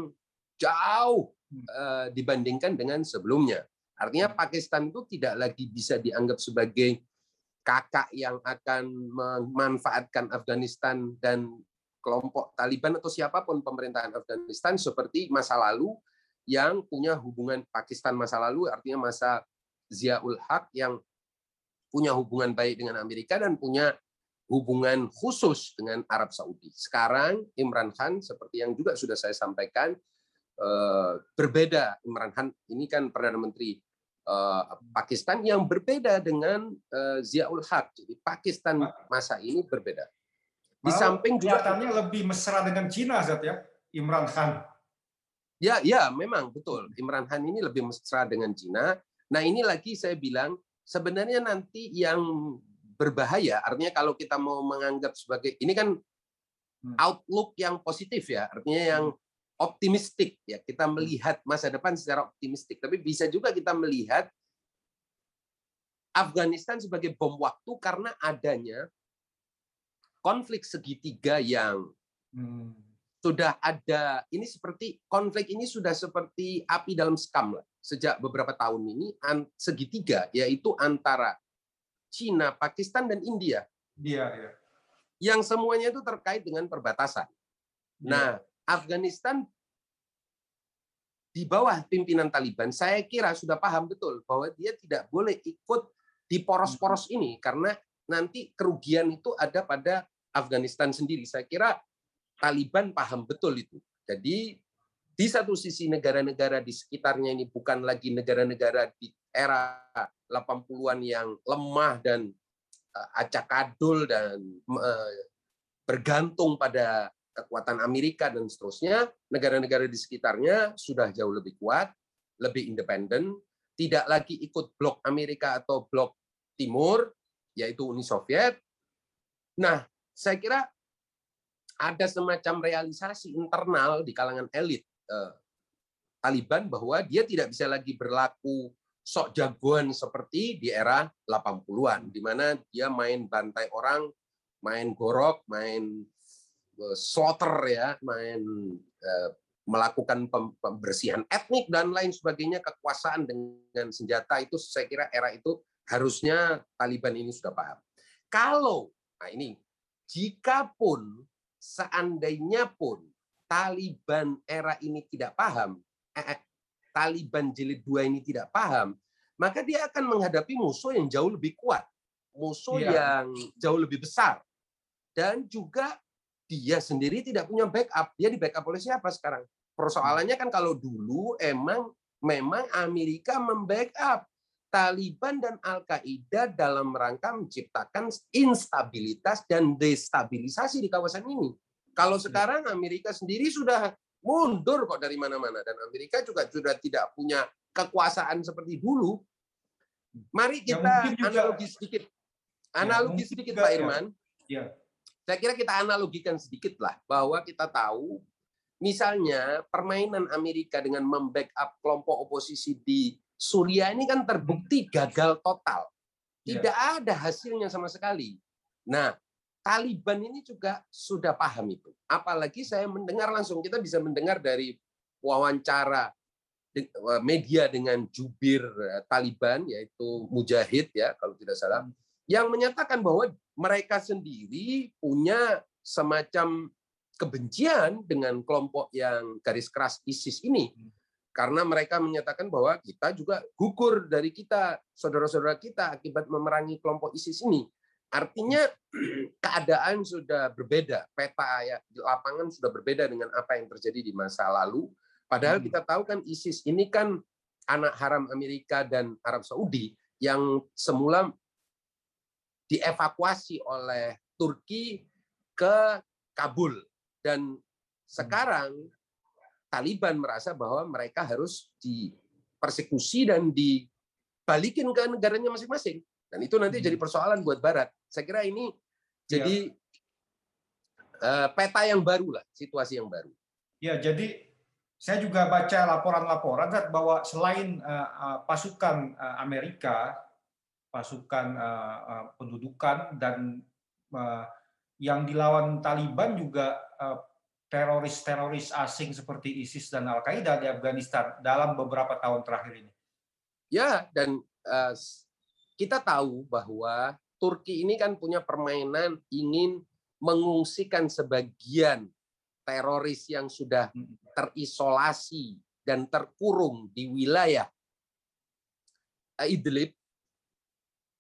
B: jauh uh, dibandingkan dengan sebelumnya artinya hmm. Pakistan itu tidak lagi bisa dianggap sebagai kakak yang akan memanfaatkan Afghanistan dan kelompok Taliban atau siapa pun pemerintahan Afghanistan seperti masa lalu yang punya hubungan Pakistan masa lalu artinya masa Ziaul Haq yang punya hubungan baik dengan Amerika dan punya hubungan khusus dengan Arab Saudi. Sekarang Imran Khan seperti yang juga sudah saya sampaikan eh, berbeda. Imran Khan ini kan perdana menteri eh, Pakistan yang berbeda dengan eh, Ziaul Haq. Jadi Pakistan masa ini berbeda. Di samping juga
A: kelihatannya lebih mesra dengan Cina, Zat ya, Imran Khan.
B: Ya, ya, memang betul. Imran Khan ini lebih mesra dengan Cina. Nah, ini lagi saya bilang sebenarnya nanti yang berbahaya artinya kalau kita mau menganggap sebagai ini kan
A: Hmm.
B: outlook yang positif ya, artinya yang optimistik ya. Kita
A: Hmm.
B: melihat masa depan secara optimistik, tapi bisa juga kita melihat Afghanistan sebagai bom waktu karena adanya konflik segitiga yang
A: Hmm.
B: sudah ada ini seperti konflik ini sudah seperti api dalam sekam lah sejak beberapa tahun ini segitiga yaitu antara Cina, Pakistan dan India
A: Dia, ya.
B: yang semuanya itu terkait dengan perbatasan.
A: Iya.
B: Nah, Afghanistan di bawah pimpinan Taliban saya kira sudah paham betul bahwa dia tidak boleh ikut di poros-poros ini karena nanti kerugian itu ada pada Afghanistan sendiri. Saya kira Taliban paham betul itu. Jadi di satu sisi negara-negara di sekitarnya ini bukan lagi negara-negara di era 80-an yang lemah dan eh, acak adul dan eh, bergantung pada kekuatan Amerika dan seterusnya, negara-negara di sekitarnya sudah jauh lebih kuat, lebih independen, tidak lagi ikut blok Amerika atau blok Timur, yaitu Uni Soviet. Nah, saya kira ada semacam realisasi internal di kalangan elit eh, Taliban bahwa dia tidak bisa lagi berlaku sok jagoan seperti di era 80-an, di mana dia main bantai orang, main gorok, main eh, slaughter ya, main eh, melakukan pem- pembersihan etnik dan lain sebagainya, kekuasaan dengan senjata itu saya kira era itu harusnya Taliban ini sudah paham. Kalau nah ini jika pun seandainya pun Taliban era ini tidak paham, eh, eh, Taliban jilid dua ini tidak paham, maka dia akan menghadapi musuh yang jauh lebih kuat, musuh
A: Iya.
B: yang jauh lebih besar, dan juga dia sendiri tidak punya backup. Dia di backup oleh siapa sekarang? Persoalannya kan kalau dulu emang memang Amerika membackup Taliban dan Al-Qaeda dalam rangka menciptakan instabilitas dan destabilisasi di kawasan ini. Kalau sekarang Amerika sendiri sudah mundur kok dari mana-mana dan Amerika juga sudah tidak punya kekuasaan seperti dulu. Mari
A: Ya,
B: kita
A: juga-
B: analogi sedikit. Analogi
A: mungkin
B: sedikit
A: juga
B: Pak
A: ya.
B: Irman.
A: Ya.
B: Saya kira kita analogikan sedikit lah bahwa kita tahu misalnya permainan Amerika dengan membackup kelompok oposisi di Suriah ini kan terbukti gagal total.
A: Iya.
B: Tidak ada hasilnya sama sekali. Nah, Taliban ini juga sudah paham itu. Apalagi saya mendengar langsung, kita bisa mendengar dari wawancara de- media dengan jubir eh, Taliban, yaitu Mujahid ya, kalau tidak salah, yang menyatakan bahwa mereka sendiri punya semacam kebencian dengan kelompok yang garis keras ISIS ini. Karena mereka menyatakan bahwa kita juga gugur dari kita, saudara-saudara kita akibat memerangi kelompok ISIS ini. Artinya *clears throat* keadaan sudah berbeda, peta ya di lapangan sudah berbeda dengan apa yang terjadi di masa lalu. Padahal
A: Hmm.
B: kita tahu kan ISIS ini kan anak haram Amerika dan Arab Saudi yang semula dievakuasi oleh Turki ke Kabul dan sekarang Taliban merasa bahwa mereka harus dipersekusi dan dibalikin ke negaranya masing-masing dan itu nanti
A: Hmm.
B: jadi persoalan buat Barat. Saya kira ini jadi eh, peta yang baru lah, situasi yang baru.
A: Ya, jadi saya juga baca laporan-laporan bahwa selain eh, pasukan eh, Amerika, pasukan eh, eh, pendudukan dan eh, yang dilawan Taliban juga teroris-teroris asing seperti ISIS dan Al-Qaeda di Afghanistan dalam beberapa tahun terakhir ini.
B: Ya, dan eh, kita tahu bahwa Turki ini kan punya permainan ingin mengungsikan sebagian teroris yang sudah terisolasi dan terkurung di wilayah eh, Idlib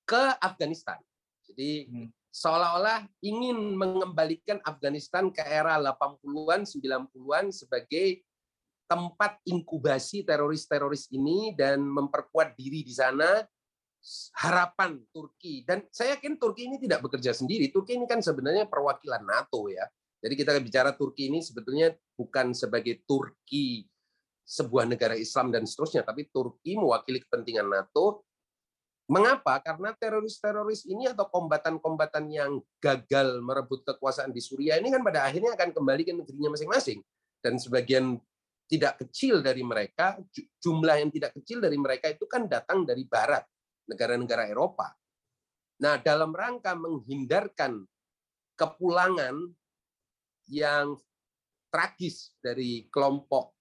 B: ke Afghanistan. Jadi
A: Hmm.
B: seolah-olah ingin mengembalikan Afghanistan ke era 80-an, 90-an sebagai tempat inkubasi teroris-teroris ini dan memperkuat diri di sana harapan Turki dan saya yakin Turki ini tidak bekerja sendiri. Turki ini kan sebenarnya perwakilan NATO ya. Jadi kita bicara Turki ini sebetulnya bukan sebagai Turki sebuah negara Islam dan seterusnya, tapi Turki mewakili kepentingan NATO Mengapa? Karena teroris-teroris ini atau kombatan-kombatan yang gagal merebut kekuasaan di Suriah ini kan pada akhirnya akan kembali ke negerinya masing-masing. Dan sebagian tidak kecil dari mereka, jumlah yang tidak kecil dari mereka itu kan datang dari barat, negara-negara Eropa. Nah, dalam rangka menghindarkan kepulangan yang tragis dari kelompok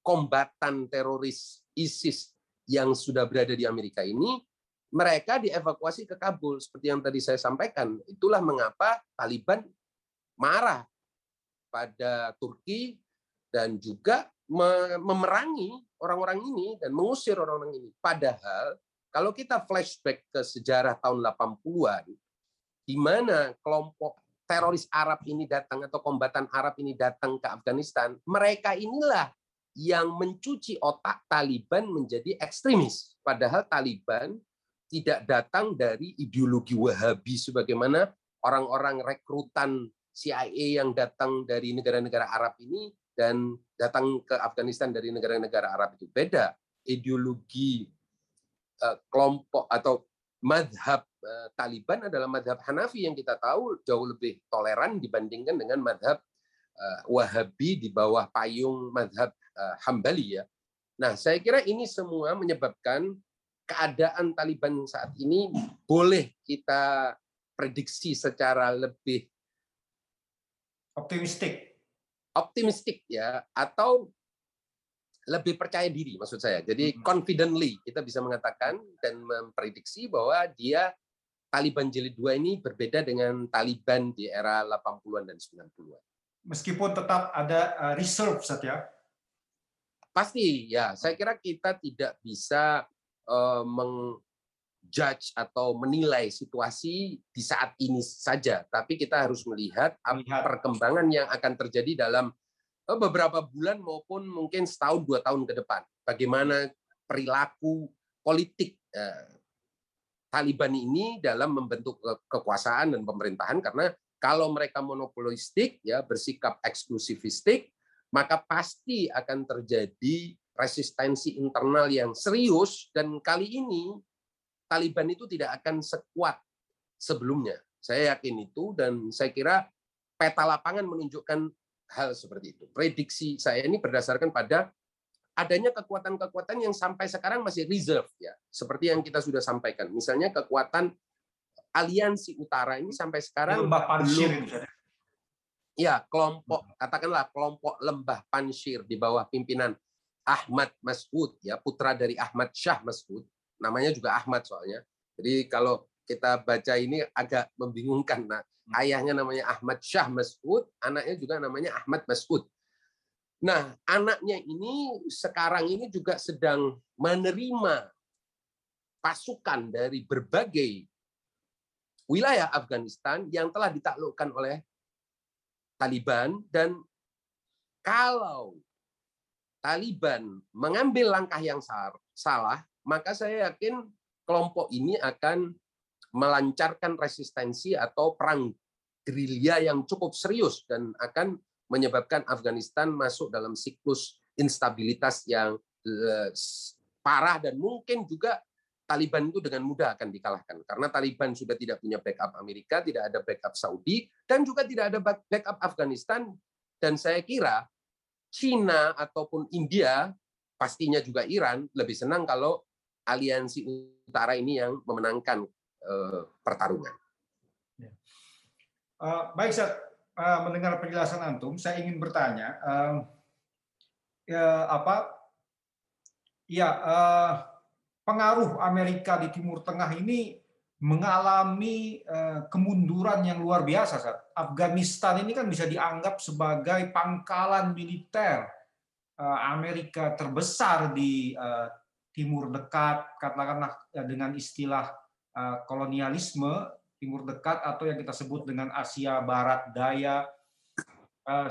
B: kombatan teroris ISIS yang sudah berada di Amerika ini, mereka dievakuasi ke Kabul seperti yang tadi saya sampaikan. Itulah mengapa Taliban marah pada Turki dan juga memerangi orang-orang ini dan mengusir orang-orang ini. Padahal kalau kita flashback ke sejarah tahun 80-an di mana kelompok teroris Arab ini datang atau kombatan Arab ini datang ke Afghanistan, mereka inilah yang mencuci otak Taliban menjadi ekstremis. Padahal Taliban tidak datang dari ideologi Wahabi sebagaimana orang-orang rekrutan CIA yang datang dari negara-negara Arab ini dan datang ke Afghanistan dari negara-negara Arab itu beda ideologi kelompok atau madhab uh, Taliban adalah madhab Hanafi yang kita tahu jauh lebih toleran dibandingkan dengan madhab uh, Wahabi di bawah payung madhab Hambali ya. Nah, saya kira ini semua menyebabkan keadaan Taliban saat ini boleh kita prediksi secara lebih
A: optimistik
B: optimistik ya atau lebih percaya diri maksud saya. Jadi hmm. confidently kita bisa mengatakan dan memprediksi bahwa dia Taliban jilid 2 ini berbeda dengan Taliban di era 80-an dan 90-an.
A: Meskipun tetap ada uh, reserve saja.
B: Pasti ya, saya kira kita tidak bisa uh, menjudge atau menilai situasi di saat ini saja, tapi kita harus melihat, melihat. perkembangan yang akan terjadi dalam beberapa bulan maupun mungkin setahun dua tahun ke depan. Bagaimana perilaku politik uh, Taliban ini dalam membentuk kekuasaan dan pemerintahan karena kalau mereka monopolistik ya bersikap eksklusivistik maka pasti akan terjadi resistensi internal yang serius dan kali ini Taliban itu tidak akan sekuat sebelumnya. Saya yakin itu dan saya kira peta lapangan menunjukkan hal seperti itu. Prediksi saya ini berdasarkan pada adanya kekuatan-kekuatan yang sampai sekarang masih reserve ya, seperti yang kita sudah sampaikan. Misalnya kekuatan aliansi utara ini sampai sekarang belum ya kelompok katakanlah kelompok lembah Panshir di bawah pimpinan Ahmad Mas'ud ya putra dari Ahmad Syah Mas'ud namanya juga Ahmad soalnya jadi kalau kita baca ini agak membingungkan nah. Ayahnya namanya Ahmad Syah Mas'ud anaknya juga namanya Ahmad Mas'ud. Nah anaknya ini sekarang ini juga sedang menerima pasukan dari berbagai wilayah Afghanistan yang telah ditaklukkan oleh Taliban dan kalau Taliban mengambil langkah yang salah, maka saya yakin kelompok ini akan melancarkan resistensi atau perang gerilya yang cukup serius dan akan menyebabkan Afghanistan masuk dalam siklus instabilitas yang eh, parah dan mungkin juga Taliban itu dengan mudah akan dikalahkan. Karena Taliban sudah tidak punya backup Amerika, tidak ada backup Saudi dan juga tidak ada backup Afghanistan. Dan saya kira Cina ataupun India, pastinya juga Iran lebih senang kalau aliansi utara ini yang memenangkan pertarungan.
A: Uh, baik, saya uh, mendengar penjelasan antum, saya ingin bertanya, ya, apa? Ya, uh, pengaruh Amerika di Timur Tengah ini mengalami kemunduran yang luar biasa. Saat Afghanistan ini kan bisa dianggap sebagai pangkalan militer Amerika terbesar di Timur Dekat, katakanlah dengan istilah kolonialisme Timur Dekat atau yang kita sebut dengan Asia Barat Daya eh,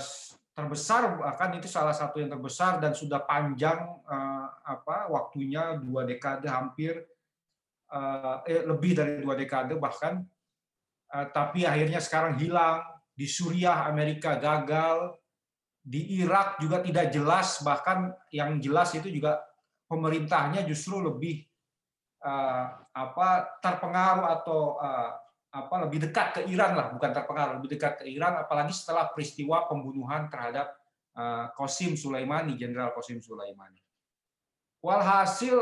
A: terbesar bahkan itu salah satu yang terbesar dan sudah panjang uh, apa waktunya dua dekade hampir eh, lebih dari dua dekade bahkan. Tapi akhirnya sekarang hilang di Suriah Amerika gagal di Irak juga tidak jelas bahkan yang jelas itu juga pemerintahnya justru lebih apa terpengaruh atau uh, apa lebih dekat ke Iran lah, bukan terpengaruh, lebih dekat ke Iran, apalagi setelah peristiwa pembunuhan terhadap uh, Qasim Sulaimani, Jenderal Qasim Sulaimani. Walhasil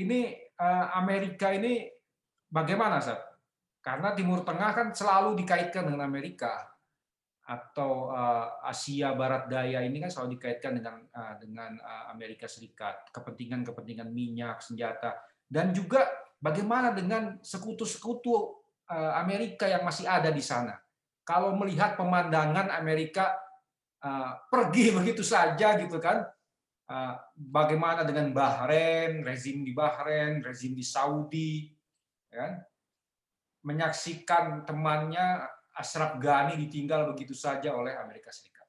A: ini uh, Amerika ini bagaimana, Sat? Karena Timur Tengah kan selalu dikaitkan dengan Amerika atau Asia Barat Daya ini kan selalu dikaitkan dengan dengan Amerika Serikat, kepentingan-kepentingan minyak, senjata, dan juga Bagaimana dengan sekutu-sekutu eh, Amerika yang masih ada di sana? Kalau melihat pemandangan Amerika eh, pergi *laughs* begitu saja gitu kan, eh, bagaimana dengan Bahrain, rezim di Bahrain, rezim di Saudi, ya kan? menyaksikan temannya Ashraf Ghani ditinggal begitu saja oleh Amerika Serikat.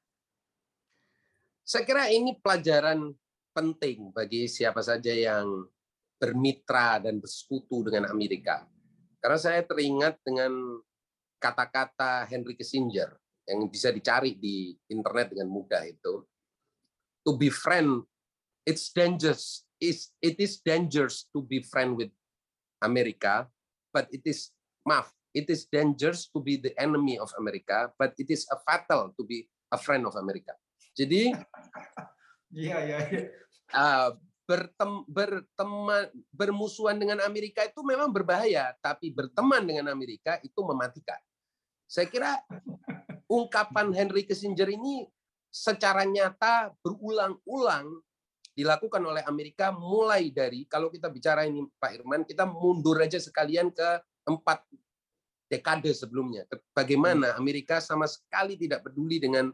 B: Saya kira ini pelajaran penting bagi siapa saja yang bermitra dan bersekutu dengan Amerika. Karena saya teringat dengan kata-kata Henry Kissinger yang bisa dicari di internet dengan mudah itu. To be friend, it's dangerous. It is dangerous to be friend with America, but it is maaf, it is dangerous to be the enemy of America, but it is a fatal to be a friend of America. Jadi, *laughs*
A: iya iya. iya.
B: Ah, bertem, berteman bermusuhan dengan Amerika itu memang berbahaya, tapi berteman dengan Amerika itu mematikan. Saya kira ungkapan Henry Kissinger ini secara nyata berulang-ulang dilakukan oleh Amerika mulai dari kalau kita bicara ini Pak Irman kita mundur aja sekalian ke empat dekade sebelumnya. Bagaimana Amerika sama sekali tidak peduli dengan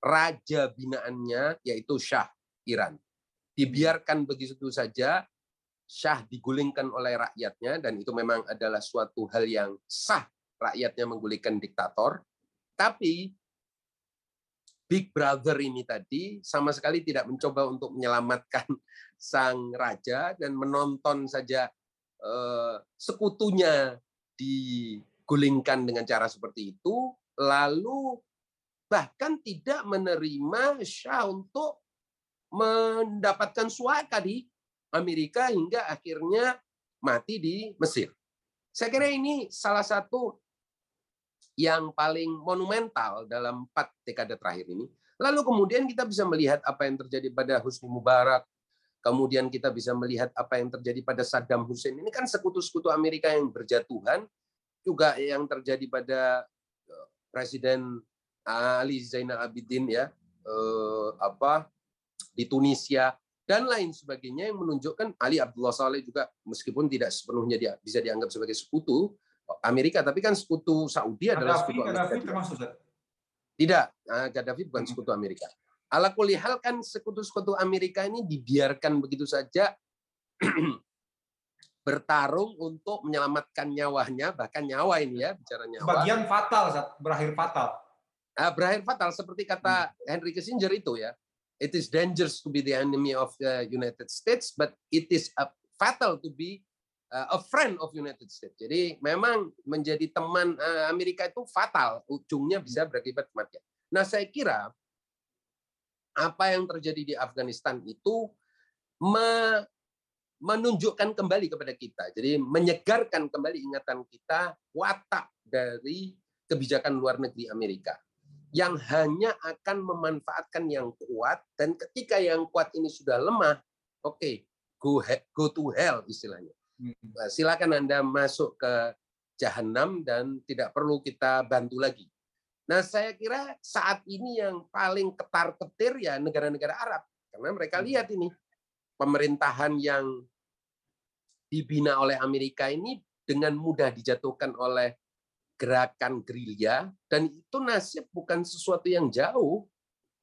B: raja binaannya yaitu Shah Iran dibiarkan begitu saja Syah digulingkan oleh rakyatnya dan itu memang adalah suatu hal yang sah rakyatnya menggulingkan diktator. Tapi Big Brother ini tadi sama sekali tidak mencoba untuk menyelamatkan *laughs* sang raja dan menonton saja eh, sekutunya digulingkan dengan cara seperti itu lalu bahkan tidak menerima Syah untuk mendapatkan suaka di Amerika hingga akhirnya mati di Mesir. Saya kira ini salah satu yang paling monumental dalam empat dekade terakhir ini. Lalu kemudian kita bisa melihat apa yang terjadi pada Husni Mubarak, kemudian kita bisa melihat apa yang terjadi pada Saddam Hussein. Ini kan sekutu-sekutu Amerika yang berjatuhan, juga yang terjadi pada eh, Presiden Ali Zainal Abidin ya, eh, apa di Tunisia dan lain sebagainya yang menunjukkan Ali Abdullah Saleh juga meskipun tidak sepenuhnya dia bisa dianggap sebagai sekutu Amerika tapi kan sekutu Saudi adalah sekutu Amerika. Tidak, ah, Gaddafi bukan hmm. sekutu Amerika. Ala kulihal kan sekutu-sekutu Amerika ini dibiarkan begitu saja *clears throat* bertarung untuk menyelamatkan nyawanya, bahkan nyawa ini ya, bicara nyawa.
A: Bagian fatal, berakhir fatal.
B: Ah, berakhir fatal, seperti kata hmm. Henry Kissinger itu ya it is dangerous to be the enemy of the United States, but it is a fatal to be uh, a friend of United States. Jadi memang menjadi teman uh, Amerika itu fatal, ujungnya bisa berakibat kematian. Nah, saya kira apa yang terjadi di Afghanistan itu me menunjukkan kembali kepada kita. Jadi menyegarkan kembali ingatan kita watak dari kebijakan luar negeri Amerika yang hanya akan memanfaatkan yang kuat dan ketika yang kuat ini sudah lemah, oke, okay, go go to hell istilahnya. Hmm. Nah, silakan Anda masuk ke jahanam dan tidak perlu kita bantu lagi. Nah, saya kira saat ini yang paling ketar-ketir ya negara-negara Arab karena mereka hmm. lihat ini pemerintahan yang dibina oleh Amerika ini dengan mudah dijatuhkan oleh gerakan gerilya dan itu nasib bukan sesuatu yang jauh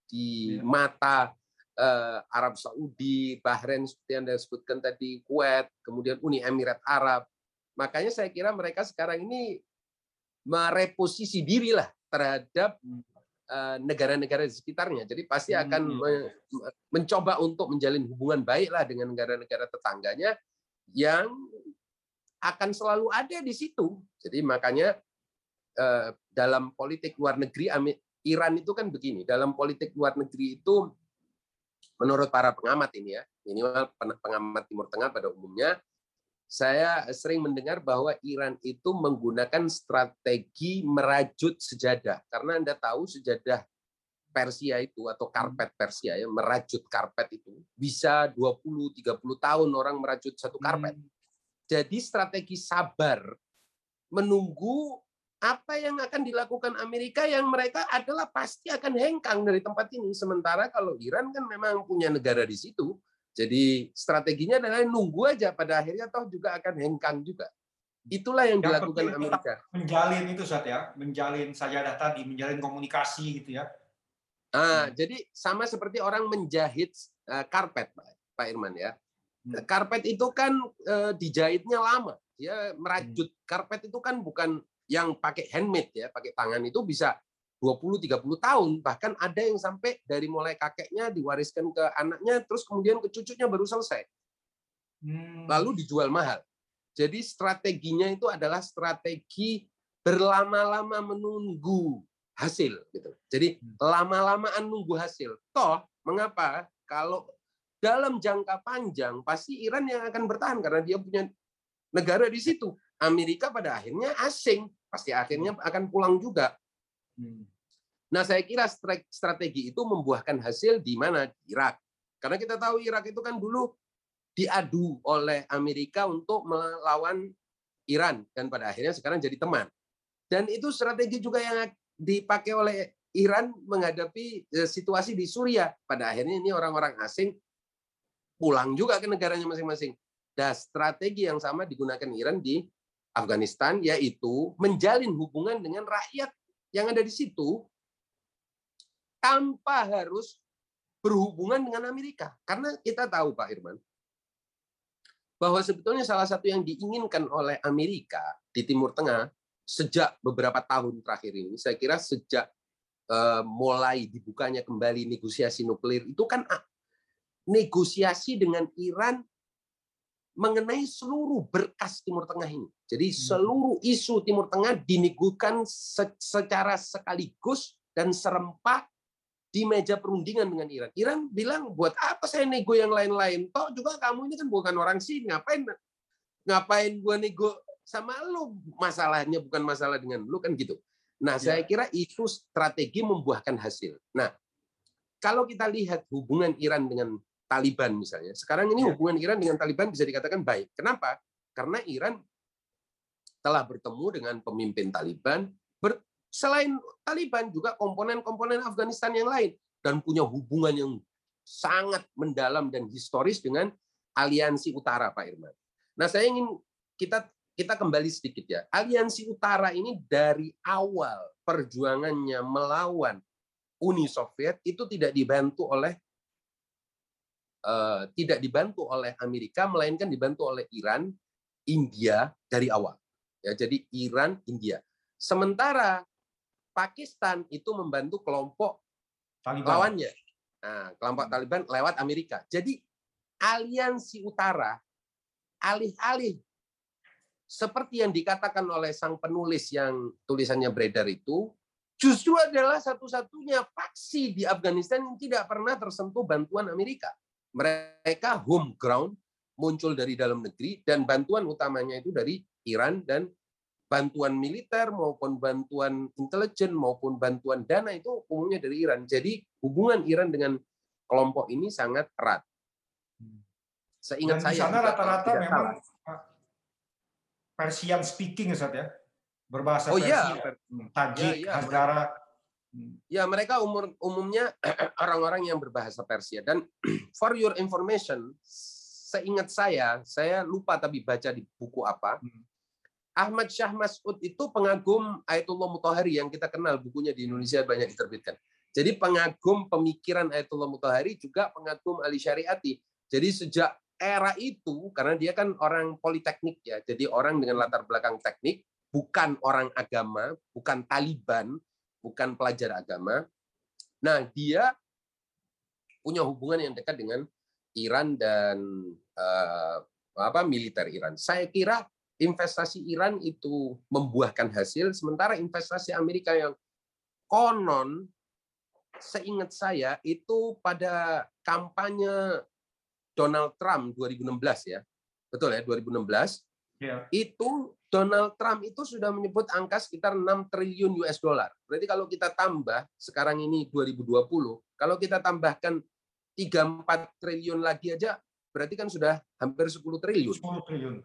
B: di iya. mata uh, Arab Saudi, Bahrain seperti yang Anda sebutkan tadi, Kuwait, kemudian Uni Emirat Arab, Makanya saya kira mereka sekarang ini mereposisi diri lah terhadap eh, negara-negara di sekitarnya. Jadi pasti
A: Hmm,
B: akan
A: iya.
B: me- mencoba untuk menjalin hubungan baik lah dengan negara-negara tetangganya yang akan selalu ada di situ. Jadi makanya eh, dalam politik luar negeri Iran itu kan begini. Dalam politik luar negeri itu menurut para pengamat ini ya, minimal pen- pengamat Timur Tengah pada umumnya, saya sering mendengar bahwa Iran itu menggunakan strategi merajut sejadah. Karena Anda tahu sejadah Persia itu atau karpet Persia ya, merajut karpet itu bisa 20 30 tahun orang merajut satu karpet. Jadi strategi sabar menunggu apa yang akan dilakukan Amerika yang mereka adalah pasti akan hengkang dari tempat ini. Sementara kalau Iran kan memang punya negara di situ. Jadi strateginya adalah nunggu aja pada akhirnya toh juga akan hengkang juga. Itulah yang
A: Yang
B: dilakukan Amerika.
A: menjalin itu saat ya, menjalin sajadah tadi, menjalin komunikasi gitu ya.
B: Ah,
A: Hmm.
B: jadi sama seperti orang menjahit eh, karpet, Pak Pak Irman ya.
A: Hmm.
B: Karpet itu kan eh, dijahitnya lama. Dia merajut karpet itu kan bukan yang pakai handmade ya, pakai tangan itu bisa 20 30 tahun, bahkan ada yang sampai dari mulai kakeknya diwariskan ke anaknya terus kemudian ke cucunya baru selesai.
A: Hmm.
B: Lalu dijual mahal. Jadi strateginya itu adalah strategi berlama-lama menunggu hasil gitu. Jadi
A: Hmm.
B: lama-lamaan nunggu hasil. Toh mengapa kalau dalam jangka panjang pasti Iran yang akan bertahan karena dia punya negara di situ. Amerika pada akhirnya asing, pasti akhirnya akan pulang juga.
A: Hmm.
B: Nah, saya kira stra- strategi itu membuahkan hasil di mana? Di Irak. Karena kita tahu Irak itu kan dulu diadu oleh Amerika untuk melawan Iran dan pada akhirnya sekarang jadi teman. Dan itu strategi juga yang dipakai oleh Iran menghadapi eh, situasi di Suriah. Pada akhirnya ini orang-orang asing pulang juga ke negaranya masing-masing. Dan strategi yang sama digunakan Iran di Afghanistan yaitu menjalin hubungan dengan rakyat yang ada di situ tanpa harus berhubungan dengan Amerika. Karena kita tahu Pak Irman, bahwa sebetulnya salah satu yang diinginkan oleh Amerika di Timur Tengah sejak beberapa tahun terakhir ini, saya kira sejak eh, mulai dibukanya kembali negosiasi nuklir itu kan ah, negosiasi dengan Iran mengenai seluruh berkas Timur Tengah ini. Jadi seluruh isu Timur Tengah dinegukan se- secara sekaligus dan serempak di meja perundingan dengan Iran. Iran bilang, buat apa saya nego yang lain-lain? Toh juga kamu ini kan bukan orang sini, ngapain ngapain gua nego sama lu? Masalahnya bukan masalah dengan lu kan gitu. Nah, saya kira itu strategi membuahkan hasil. Nah, kalau kita lihat hubungan Iran dengan Taliban misalnya, sekarang ini
A: Ya.
B: hubungan Iran dengan Taliban bisa dikatakan baik. Kenapa? Karena Iran telah bertemu dengan pemimpin Taliban, ber- selain Taliban juga komponen-komponen Afghanistan yang lain dan punya hubungan yang sangat mendalam dan historis dengan Aliansi Utara, Pak Irman. Nah, saya ingin kita kita kembali sedikit ya. Aliansi Utara ini dari awal perjuangannya melawan Uni Soviet itu tidak dibantu oleh eh, tidak dibantu oleh Amerika, melainkan dibantu oleh Iran, India dari awal. Ya, jadi Iran, India. Sementara Pakistan itu membantu kelompok
A: Taliban.
B: lawannya. Nah, kelompok Taliban lewat Amerika. Jadi aliansi utara alih-alih seperti yang dikatakan oleh sang penulis yang tulisannya beredar itu justru adalah satu-satunya faksi di Afghanistan yang tidak pernah tersentuh bantuan Amerika. Mereka home ground muncul dari dalam negeri dan bantuan utamanya itu dari Iran dan bantuan militer maupun bantuan intelijen maupun bantuan dana itu umumnya dari Iran. Jadi hubungan Iran dengan kelompok ini sangat erat. Seingat
A: Dan
B: saya
A: di sana rata-rata memang
B: salah.
A: Persian speaking Ustaz ya. Berbahasa
B: Oh iya,
A: Persia. Hmm, Tajik,
B: iya,
A: Hazara.
B: Ya, mereka umur umumnya *clears throat* orang-orang yang berbahasa Persia. Dan *clears throat* for your information, seingat saya, saya lupa tapi baca di buku apa,
A: Hmm.
B: Ahmad Syah Mas'ud itu pengagum Ayatullah Mutahari yang kita kenal bukunya di Indonesia banyak diterbitkan. Jadi pengagum pemikiran Ayatullah Mutahari juga pengagum Ali Syariati. Jadi sejak era itu karena dia kan orang politeknik ya, jadi orang dengan latar belakang teknik, bukan orang agama, bukan Taliban, bukan pelajar agama. Nah, dia punya hubungan yang dekat dengan Iran dan uh, apa militer Iran. Saya kira investasi Iran itu membuahkan hasil, sementara investasi Amerika yang konon seingat saya itu pada kampanye Donald Trump 2016 ya. Betul ya, 2016. Yeah. Itu Donald Trump itu sudah menyebut angka sekitar 6 triliun US dollar. Berarti kalau kita tambah sekarang ini 2020, kalau kita tambahkan 3 4 triliun lagi aja berarti kan sudah hampir 10 triliun. 10 triliun.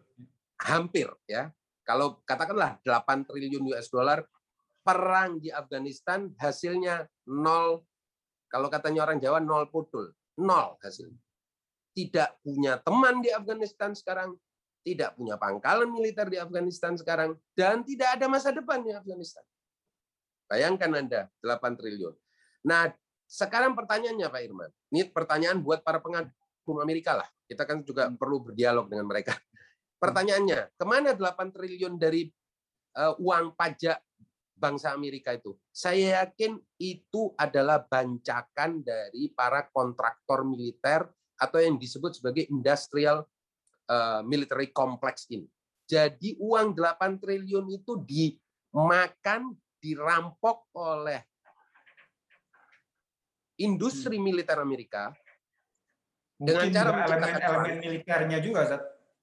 B: Hampir ya. Kalau katakanlah 8 triliun US dollar perang di Afghanistan hasilnya nol kalau katanya orang Jawa nol putul, nol hasilnya. Tidak punya teman di Afghanistan sekarang, tidak punya pangkalan militer di Afghanistan sekarang, dan tidak ada masa depan di Afghanistan. Bayangkan Anda, 8 triliun. Nah, sekarang pertanyaannya Pak Irman, ini pertanyaan buat para pengagum Amerika lah. Kita kan juga hmm. perlu berdialog dengan mereka. Pertanyaannya, ke mana 8 triliun dari uh, uang pajak bangsa Amerika itu? Saya yakin itu adalah bancakan dari para kontraktor militer atau yang disebut sebagai industrial uh, military complex ini. Jadi uang 8 triliun itu dimakan, dirampok oleh industri hmm. militer Amerika
A: Mungkin dengan cara elemen-elemen militernya juga,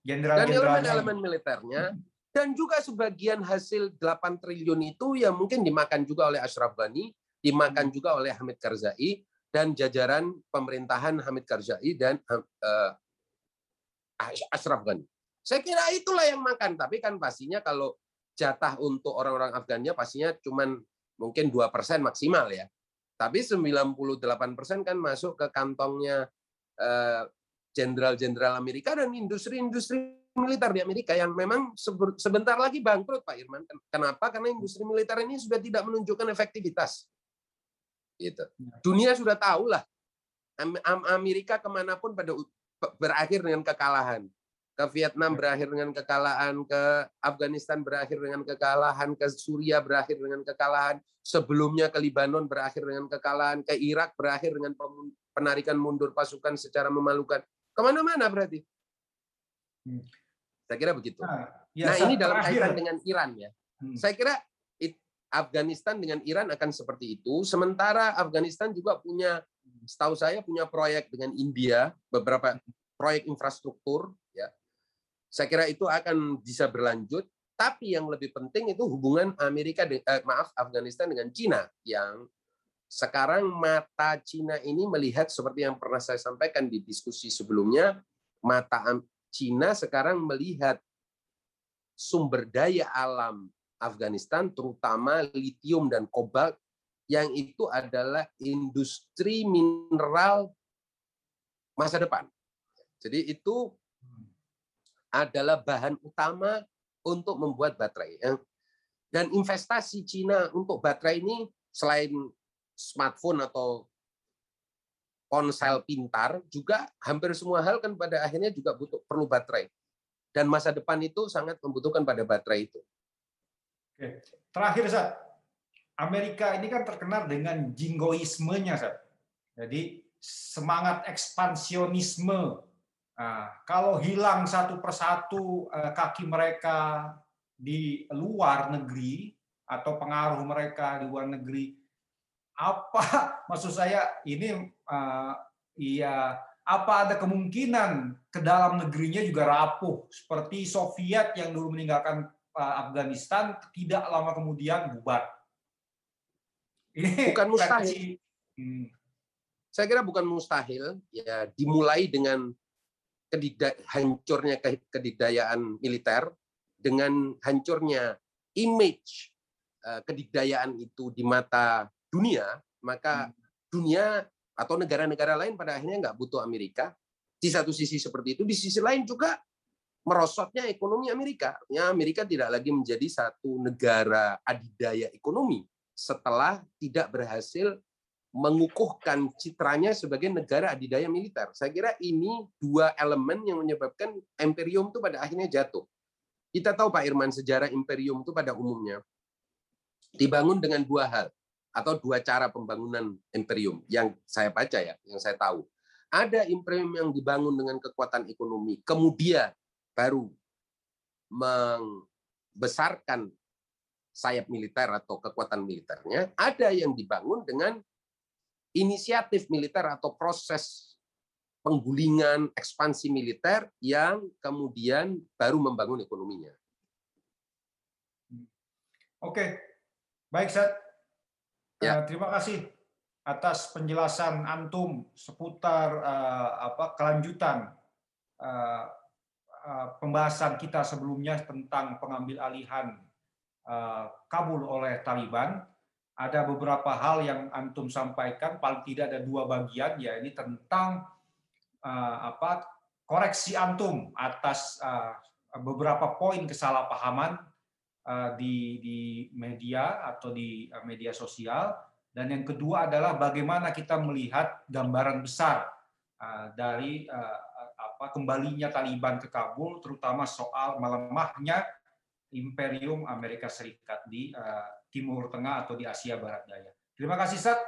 B: Jenderal dan elemen-elemen militernya dan juga sebagian hasil 8 triliun itu yang mungkin dimakan juga oleh Ashraf Ghani, dimakan hmm. juga oleh Hamid Karzai dan jajaran pemerintahan Hamid Karzai dan uh, Ashraf Ghani. Saya kira itulah yang makan, tapi kan pastinya kalau jatah untuk orang-orang Afgannya pastinya cuman mungkin dua persen maksimal ya. Tapi 98% kan masuk ke kantongnya eh, jenderal-jenderal Amerika dan industri-industri militer di Amerika yang memang sebentar lagi bangkrut Pak Irman. Kenapa? Karena industri militer ini sudah tidak menunjukkan efektivitas. Gitu. Ya. Dunia sudah tahu lah. Amerika ke mana pun pada berakhir dengan kekalahan. Ke Vietnam berakhir dengan kekalahan, ke Afghanistan berakhir dengan kekalahan, ke Suria berakhir dengan kekalahan, sebelumnya ke Libanon berakhir dengan kekalahan, ke Irak berakhir dengan penarikan mundur pasukan secara memalukan. Ke mana-mana berarti. Hmm. Saya kira begitu. Nah, ya, nah ini dalam kaitan dengan Iran ya. Hmm. Saya kira Afghanistan dengan Iran akan seperti itu. Sementara Afghanistan juga punya setahu saya punya proyek dengan India, beberapa proyek infrastruktur ya. Saya kira itu akan bisa berlanjut, tapi yang lebih penting itu hubungan Amerika eh, maaf Afghanistan dengan Cina yang sekarang mata Cina ini melihat seperti yang pernah saya sampaikan di diskusi sebelumnya, mata Cina sekarang melihat sumber daya alam Afghanistan terutama litium dan kobalt yang itu adalah industri mineral masa depan. Jadi itu adalah bahan utama untuk membuat baterai. Dan investasi Cina untuk baterai ini selain smartphone atau ponsel pintar juga hampir semua hal kan pada akhirnya juga butuh perlu baterai. Dan masa depan itu sangat membutuhkan pada baterai itu.
A: Terakhir, Zat, Amerika ini kan terkenal dengan jingoismenya. Jadi semangat ekspansionisme. Nah, kalau hilang satu persatu eh, kaki mereka di luar negeri atau pengaruh mereka di luar negeri, apa *laughs* maksud saya ini uh, iya apa ada kemungkinan ke dalam negerinya juga rapuh seperti Soviet yang dulu meninggalkan uh, Afghanistan tidak lama kemudian bubar
B: ini *laughs* bukan mustahil. Hmm. Saya kira bukan mustahil ya dimulai dengan kedida, hancurnya kedidayaan militer dengan hancurnya image uh, kedidayaan itu di mata dunia, maka hmm. dunia atau negara-negara lain pada akhirnya nggak butuh Amerika. Di satu sisi seperti itu, di sisi lain juga merosotnya ekonomi Amerika. Ya, Amerika tidak lagi menjadi satu negara adidaya ekonomi, setelah tidak berhasil mengukuhkan citranya sebagai negara adidaya militer. Saya kira ini dua elemen yang menyebabkan imperium itu pada akhirnya jatuh. Kita tahu Pak Irman sejarah imperium itu pada umumnya dibangun dengan dua hal atau dua cara pembangunan imperium yang saya baca ya, yang saya tahu. Ada imperium yang dibangun dengan kekuatan ekonomi, kemudian baru membesarkan sayap militer atau kekuatan militernya. Ada yang dibangun dengan inisiatif militer atau proses penggulingan ekspansi militer yang kemudian baru membangun ekonominya.
A: Oke, baik Seth.
B: Ya.
A: Uh, terima kasih atas penjelasan antum seputar uh, apa kelanjutan uh, uh, pembahasan kita sebelumnya tentang pengambil alihan Kabul oleh Taliban ada beberapa hal yang antum sampaikan paling tidak ada dua bagian ya ini tentang uh, apa koreksi antum atas uh, beberapa poin kesalahpahaman di di media atau di media sosial. Dan yang kedua adalah bagaimana kita melihat gambaran besar dari apa kembalinya Taliban ke Kabul terutama soal melemahnya imperium Amerika Serikat di uh, Timur Tengah atau di Asia Barat Daya. Terima kasih Sat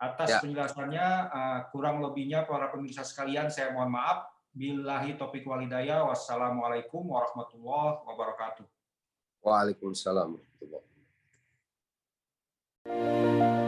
A: atas ya. penjelasannya. Uh, kurang lebihnya para pemirsa sekalian saya mohon maaf. Billahi topik walidaya. Wassalamualaikum warahmatullahi wabarakatuh.
B: Waalaikumsalam warahmatullahi wabarakatuh.